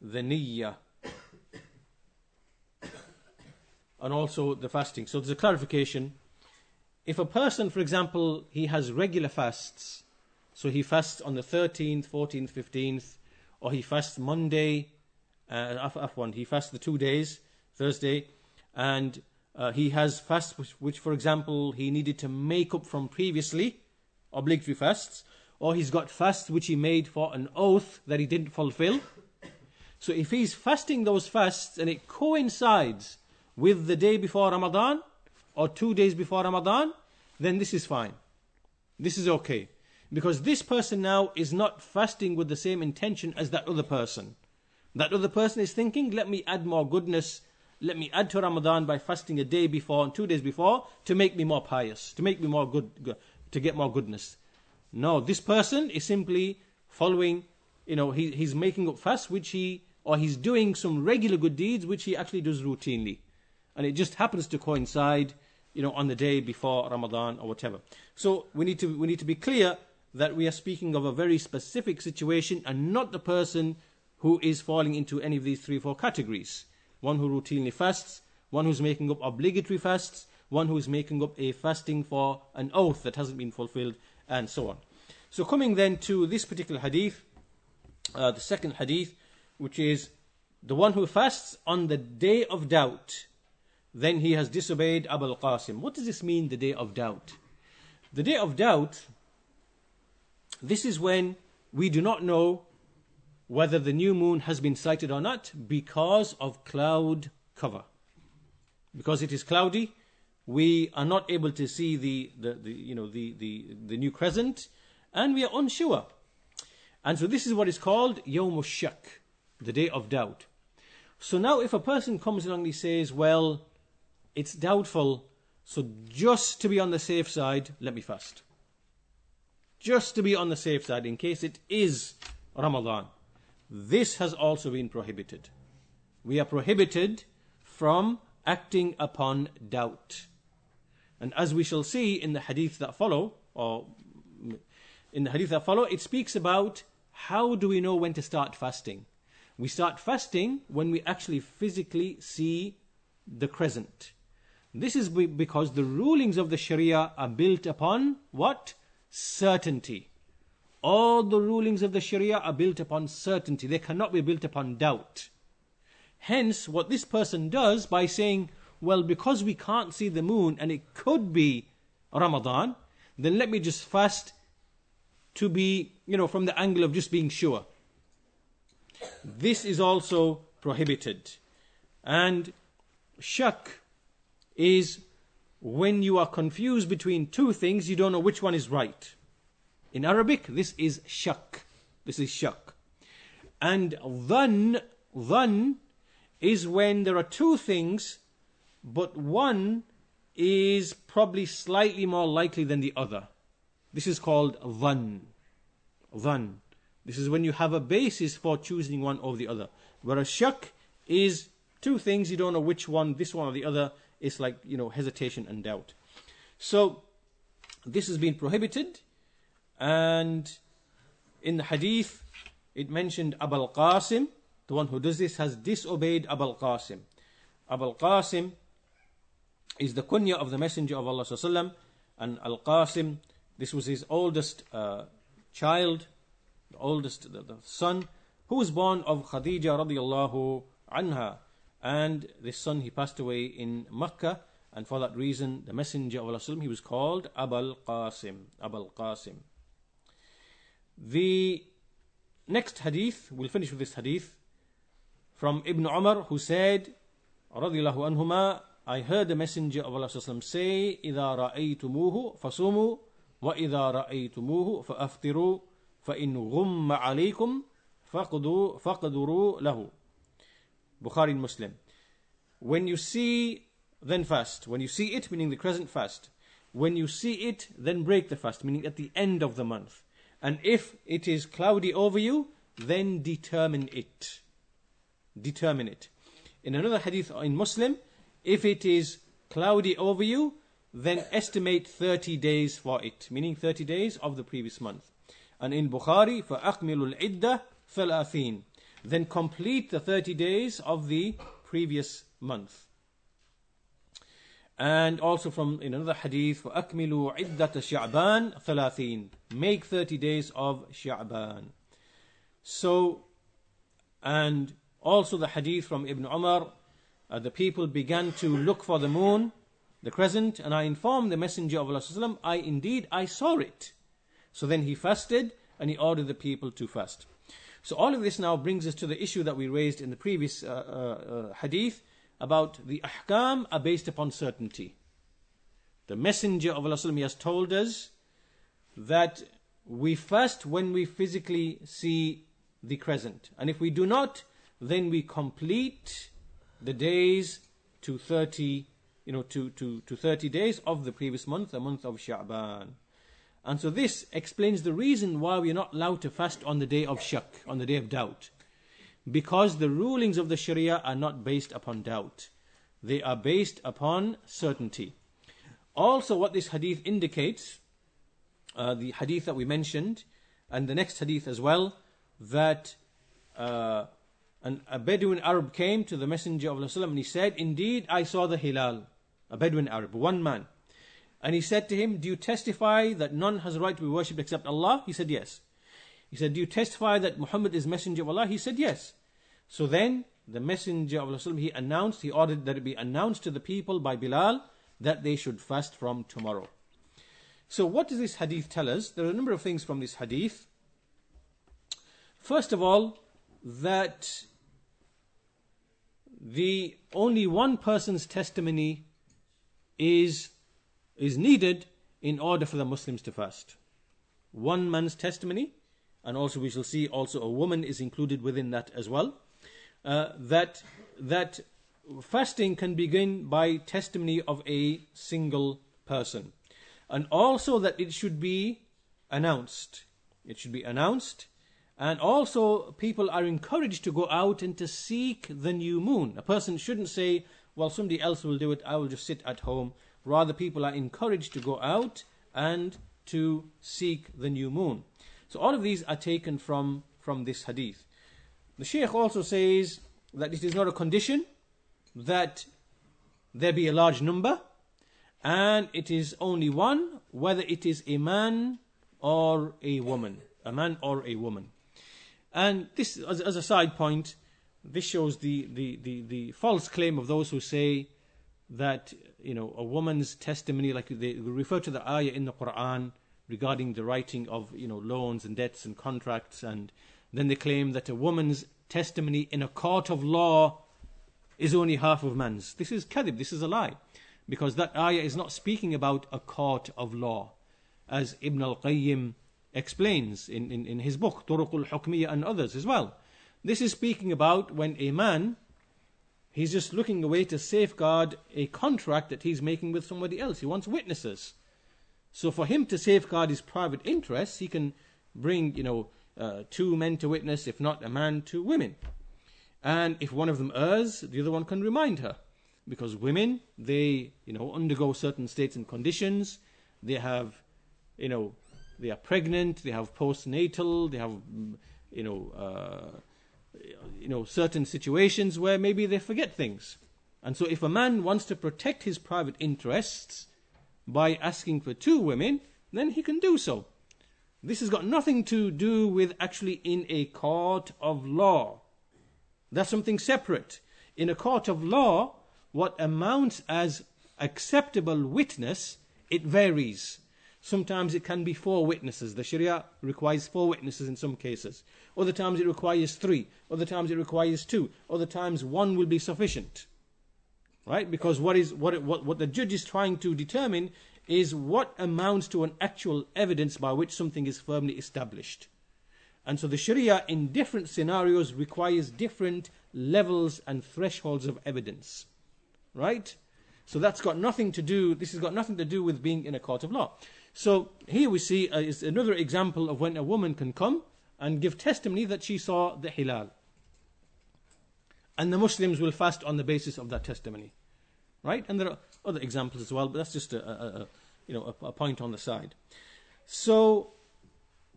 the niyyah and also the fasting. So there's a clarification. If a person, for example, he has regular fasts, so he fasts on the 13th, 14th, 15th, or he fasts Monday, uh, one, he fasts the two days, Thursday, and uh, he has fasts which, which, for example, he needed to make up from previously, obligatory fasts, or he's got fasts which he made for an oath that he didn't fulfill. So if he's fasting those fasts and it coincides with the day before Ramadan or two days before Ramadan, then this is fine. This is okay. Because this person now is not fasting with the same intention as that other person. That other person is thinking, let me add more goodness, let me add to Ramadan by fasting a day before and two days before to make me more pious, to make me more good, to get more goodness. No, this person is simply following, you know, he, he's making up fasts which he, or he's doing some regular good deeds which he actually does routinely and it just happens to coincide, you know, on the day before Ramadan or whatever. So we need to we need to be clear that we are speaking of a very specific situation and not the person who is falling into any of these three or four categories. One who routinely fasts, one who's making up obligatory fasts, one who is making up a fasting for an oath that hasn't been fulfilled, and so on. So coming then to this particular hadith, uh, the second hadith, which is the one who fasts on the day of doubt then he has disobeyed Abul Qasim. What does this mean, the day of doubt? The day of doubt, this is when we do not know whether the new moon has been sighted or not because of cloud cover. Because it is cloudy, we are not able to see the, the, the, you know, the, the, the new crescent, and we are unsure. And so this is what is called Yom Shak, the day of doubt. So now if a person comes along and he says, well, it's doubtful. So just to be on the safe side, let me fast. Just to be on the safe side in case it is Ramadan. This has also been prohibited. We are prohibited from acting upon doubt. And as we shall see in the hadith that follow, or in the hadith that follow, it speaks about how do we know when to start fasting. We start fasting when we actually physically see the crescent. This is because the rulings of the Sharia are built upon what? Certainty. All the rulings of the Sharia are built upon certainty. They cannot be built upon doubt. Hence, what this person does by saying, well, because we can't see the moon and it could be Ramadan, then let me just fast to be, you know, from the angle of just being sure. This is also prohibited. And shak is when you are confused between two things, you don't know which one is right. In Arabic, this is shak. This is shak. And dhan, dhan is when there are two things, but one is probably slightly more likely than the other. This is called dhan. Dhan. This is when you have a basis for choosing one over the other. Whereas shak is two things, you don't know which one, this one or the other. It's like, you know, hesitation and doubt. So, this has been prohibited. And in the hadith, it mentioned Abul Qasim, the one who does this has disobeyed Abul Qasim. Abul Qasim is the kunya of the Messenger of Allah sallam, and Al Qasim, this was his oldest uh, child, the oldest the, the son, who was born of Khadija radiallahu anha And this son, he passed away in Makkah, and for that reason, the Messenger of Allah sallam, he was called Abul Qasim. Abul Qasim. The next hadith, we'll finish with this hadith from Ibn Umar, who said, radiallahu anhuma, I heard the Messenger of Allah say, إِذَا رَأَيْتُمُوهُ فَصُومُوا وَإِذَا رَأَيْتُمُوهُ فَأَفْطِرُوا فَإِنْ غُمَّ عَلَيْكُمْ فَقْدُوا فَقْدُرُوا لَهُ Bukhari and Muslim. When you see, then fast. When you see it, meaning the crescent fast. When you see it, then break the fast, meaning at the end of the month. And if it is cloudy over you, then determine it. Determine it. In another hadith in Muslim, if it is cloudy over you, then estimate 30 days for it, meaning 30 days of the previous month. And in Bukhari, فَأَقْمِلُ الْعِدَّةِ ثَلَاثِينَ Then complete the 30 days of the previous month. And also from in another hadith, فَأَكْمِلُوا عِدَّةَ شَعْبَانَ ثَلَاثِينَ Make 30 days of Sha'ban. So, and also the hadith from Ibn Umar, uh, the people began to look for the moon, the crescent, and I informed the Messenger of Allah, I indeed I saw it. So then he fasted and he ordered the people to fast. So all of this now brings us to the issue that we raised in the previous uh, uh, uh hadith about the ahkam are based upon certainty. The Messenger of Allah has told us that we fast when we physically see the crescent. And if we do not, then we complete the days to 30, you know, to, to, to 30 days of the previous month, the month of Sha'ban. And so this explains the reason why we are not allowed to fast on the day of shak, on the day of doubt. Because the rulings of the Sharia are not based upon doubt. They are based upon certainty. Also, what this hadith indicates, uh, the hadith that we mentioned, and the next hadith as well, that uh, and a Bedouin Arab came to the Messenger of Allah and he said, Indeed, I saw the Hilal. A Bedouin Arab, one man. And he said to him, Do you testify that none has a right to be worshipped except Allah? He said, Yes. He said, Do you testify that Muhammad is Messenger of Allah? He said, Yes. So then the Messenger of Allah he announced, he ordered that it be announced to the people by Bilal that they should fast from tomorrow. So what does this hadith tell us? There are a number of things from this hadith. First of all, that the only one person's testimony is is needed in order for the Muslims to fast. One man's testimony, and also we shall see also a woman is included within that as well. Uh, that that fasting can begin by testimony of a single person, and also that it should be announced. It should be announced and also, people are encouraged to go out and to seek the new moon. A person shouldn't say, well, somebody else will do it, I will just sit at home. Rather, people are encouraged to go out and to seek the new moon. So, all of these are taken from, from this hadith. The Shaykh also says that it is not a condition that there be a large number, and it is only one, whether it is a man or a woman. A man or a woman. And this, as, as a side point, this shows the, the, the, the, false claim of those who say that you know a woman's testimony, like they refer to the ayah in the Quran regarding the writing of you know loans and debts and contracts, and then they claim that a woman's testimony in a court of law is only half of man's. This is kadhib, this is a lie, because that ayah is not speaking about a court of law, as Ibn al-Qayyim explains in, in, in his book, Turuqul Hukmiyya and others as well. This is speaking about when a man, He's just looking away to safeguard a contract that he's making with somebody else. He wants witnesses. So for him to safeguard his private interests, he can bring, you know, uh, two men to witness, if not a man to women. And if one of them errs, the other one can remind her. Because women, they, you know, undergo certain states and conditions. They have, you know, they are pregnant, they have postnatal, they have, mm, you know, uh, you know, certain situations where maybe they forget things. And so if a man wants to protect his private interests by asking for two women, then he can do so. This has got nothing to do with actually in a court of law. That's something separate. In a court of law, what amounts as acceptable witness, it varies. Sometimes it can be four witnesses. The Sharia requires four witnesses in some cases. Other times it requires three. Other times it requires two. Other times one will be sufficient. Right? Because what is what what what the judge is trying to determine is what amounts to an actual evidence by which something is firmly established. And so the Sharia in different scenarios requires different levels and thresholds of evidence. Right? So that's got nothing to do, this has got nothing to do with being in a court of law. So here we see uh, is another example of when a woman can come and give testimony that she saw the hilal. And the Muslims will fast on the basis of that testimony. Right? And there are other examples as well, but that's just a, a, a you know, a, a, point on the side. So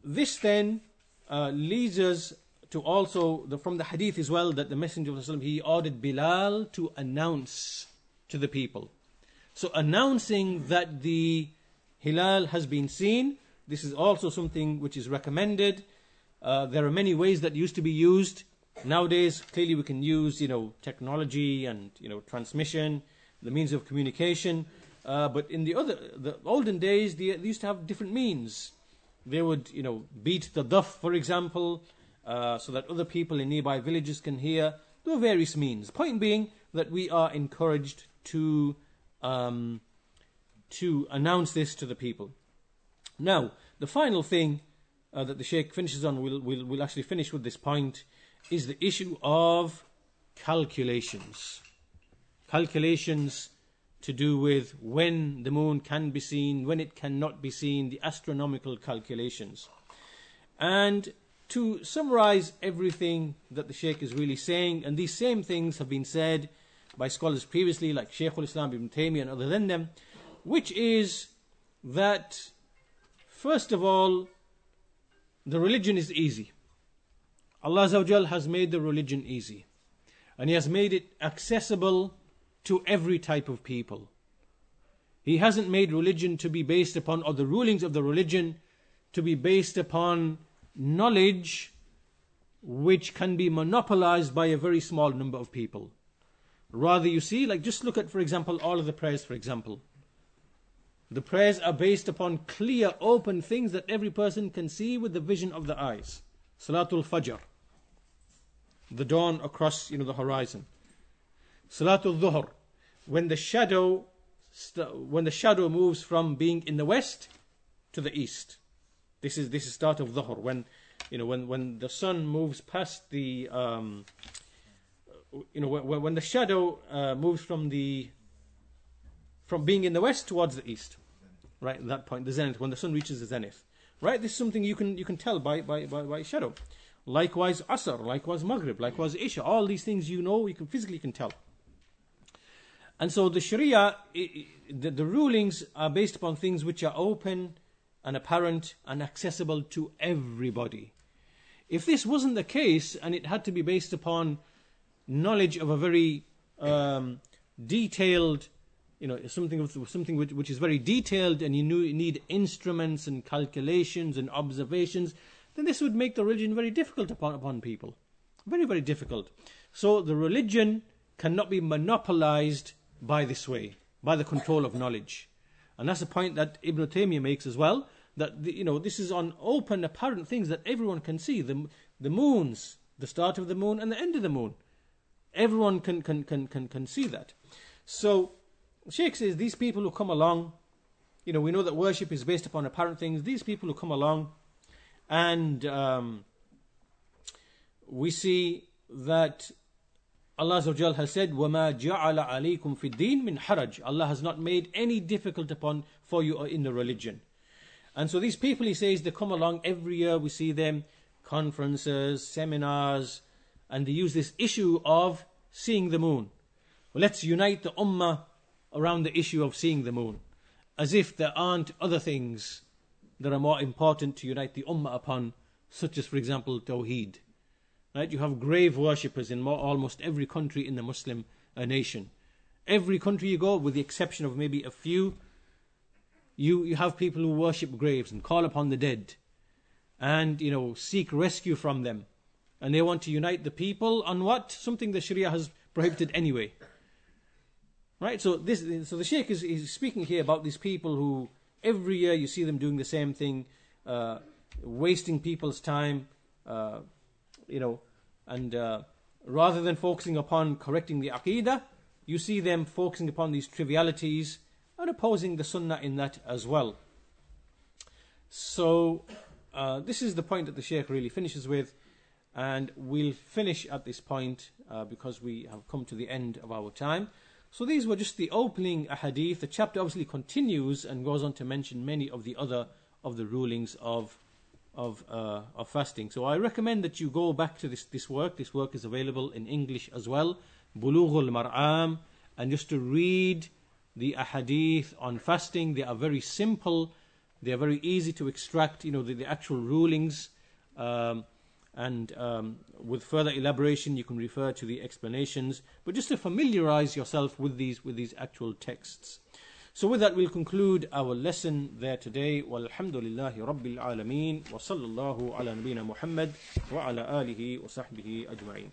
this then uh, leads us to also the, from the hadith as well that the Messenger of Allah he ordered Bilal to announce to the people. So announcing that the hilal has been seen, this is also something which is recommended. Uh, there are many ways that used to be used. Nowadays, clearly we can use you know technology and you know transmission, the means of communication. Uh, but in the other, the olden days, they, they used to have different means they would, you know, beat the duff, for example, uh, so that other people in nearby villages can hear. There are various means. Point being that we are encouraged to um, to announce this to the people. Now, the final thing uh, that the Sheikh finishes on, we'll, we'll, we'll actually finish with this point, is the issue of calculations. Calculations to do with when the moon can be seen, when it cannot be seen, the astronomical calculations. And to summarize everything that the Sheikh is really saying, and these same things have been said by scholars previously, like Shaykh al Islam ibn Taymiyyah and other than them, which is that, first of all, the religion is easy. Allah has made the religion easy. And He has made it accessible to every type of people. He hasn't made religion to be based upon, or the rulings of the religion to be based upon knowledge which can be monopolized by a very small number of people. Rather, you see, like just look at, for example, all of the prayers, for example. The prayers are based upon clear, open things that every person can see with the vision of the eyes. Salatul Fajr, the dawn across, you know, the horizon. Salatul Dhuhr, when the shadow when the shadow moves from being in the west to the east. This is this is start of Dhuhr when you know when when the sun moves past the um, you know when, when the shadow uh, moves from the from being in the west towards the east. Right at that point the zenith when the sun reaches the zenith. Right this is something you can you can tell by by by, by shadow. Likewise asr likewise maghrib likewise isha. All these things you know you can physically can tell. And so the Sharia, the, the rulings are based upon things which are open and apparent and accessible to everybody. If this wasn't the case and it had to be based upon knowledge of a very um, detailed, you know, something something which, which is very detailed, and you need instruments and calculations and observations, then this would make the religion very difficult upon upon people, very very difficult. So the religion cannot be monopolized by this way, by the control of knowledge. And that's a point that Ibn Taymiyyah makes as well, that, the, you know, this is on open, apparent things that everyone can see. The, the moons, the start of the moon and the end of the moon. Everyone can, can, can, can, can see that. So, Sheikh says these people who come along, you know, we know that worship is based upon apparent things. These people who come along and um, we see that Allah Azza wa Jal has said, وَمَا جَعَلَ عَلَيْكُمْ فِي الدِّينِ مِنْ حَرَجٍ Allah has not made any difficult upon for you in the religion. And so these people, he says, they come along every year, we see them, conferences, seminars, and they use this issue of seeing the moon. Well, let's unite the ummah around the issue of seeing the moon, as if there aren't other things that are more important to unite the ummah upon, such as, for example, Tawheed. Right? You have grave worshippers in more, almost every country in the Muslim uh, nation. Every country you go, with the exception of maybe a few, you, you have people who worship graves and call upon the dead and, you know, seek rescue from them. And they want to unite the people on what? Something the Sharia has prohibited anyway. Right? So this so the Sheikh is, is speaking here about these people who every year you see them doing the same thing, uh, wasting people's time, uh, you know, and uh, rather than focusing upon correcting the aqidah, you see them focusing upon these trivialities and opposing the sunnah in that as well. So, uh, this is the point that the Sheikh really finishes with, and we'll finish at this point uh, because we have come to the end of our time. So, these were just the opening hadith. The chapter obviously continues and goes on to mention many of the other of the rulings of of, uh, of fasting. So I recommend that you go back to this, this work. This work is available in English as well, Bulughul Maram, and just to read the ahadith on fasting. They are very simple. They are very easy to extract, you know, the, the actual rulings. Um, and um, with further elaboration, you can refer to the explanations. But just to familiarize yourself with these with these actual texts. So with that, we'll conclude our lesson there today. Walhamdulillahi Rabbil Alameen. Wa sallallahu ala Muhammad wa ala alihi wa sahbihi ajma'in.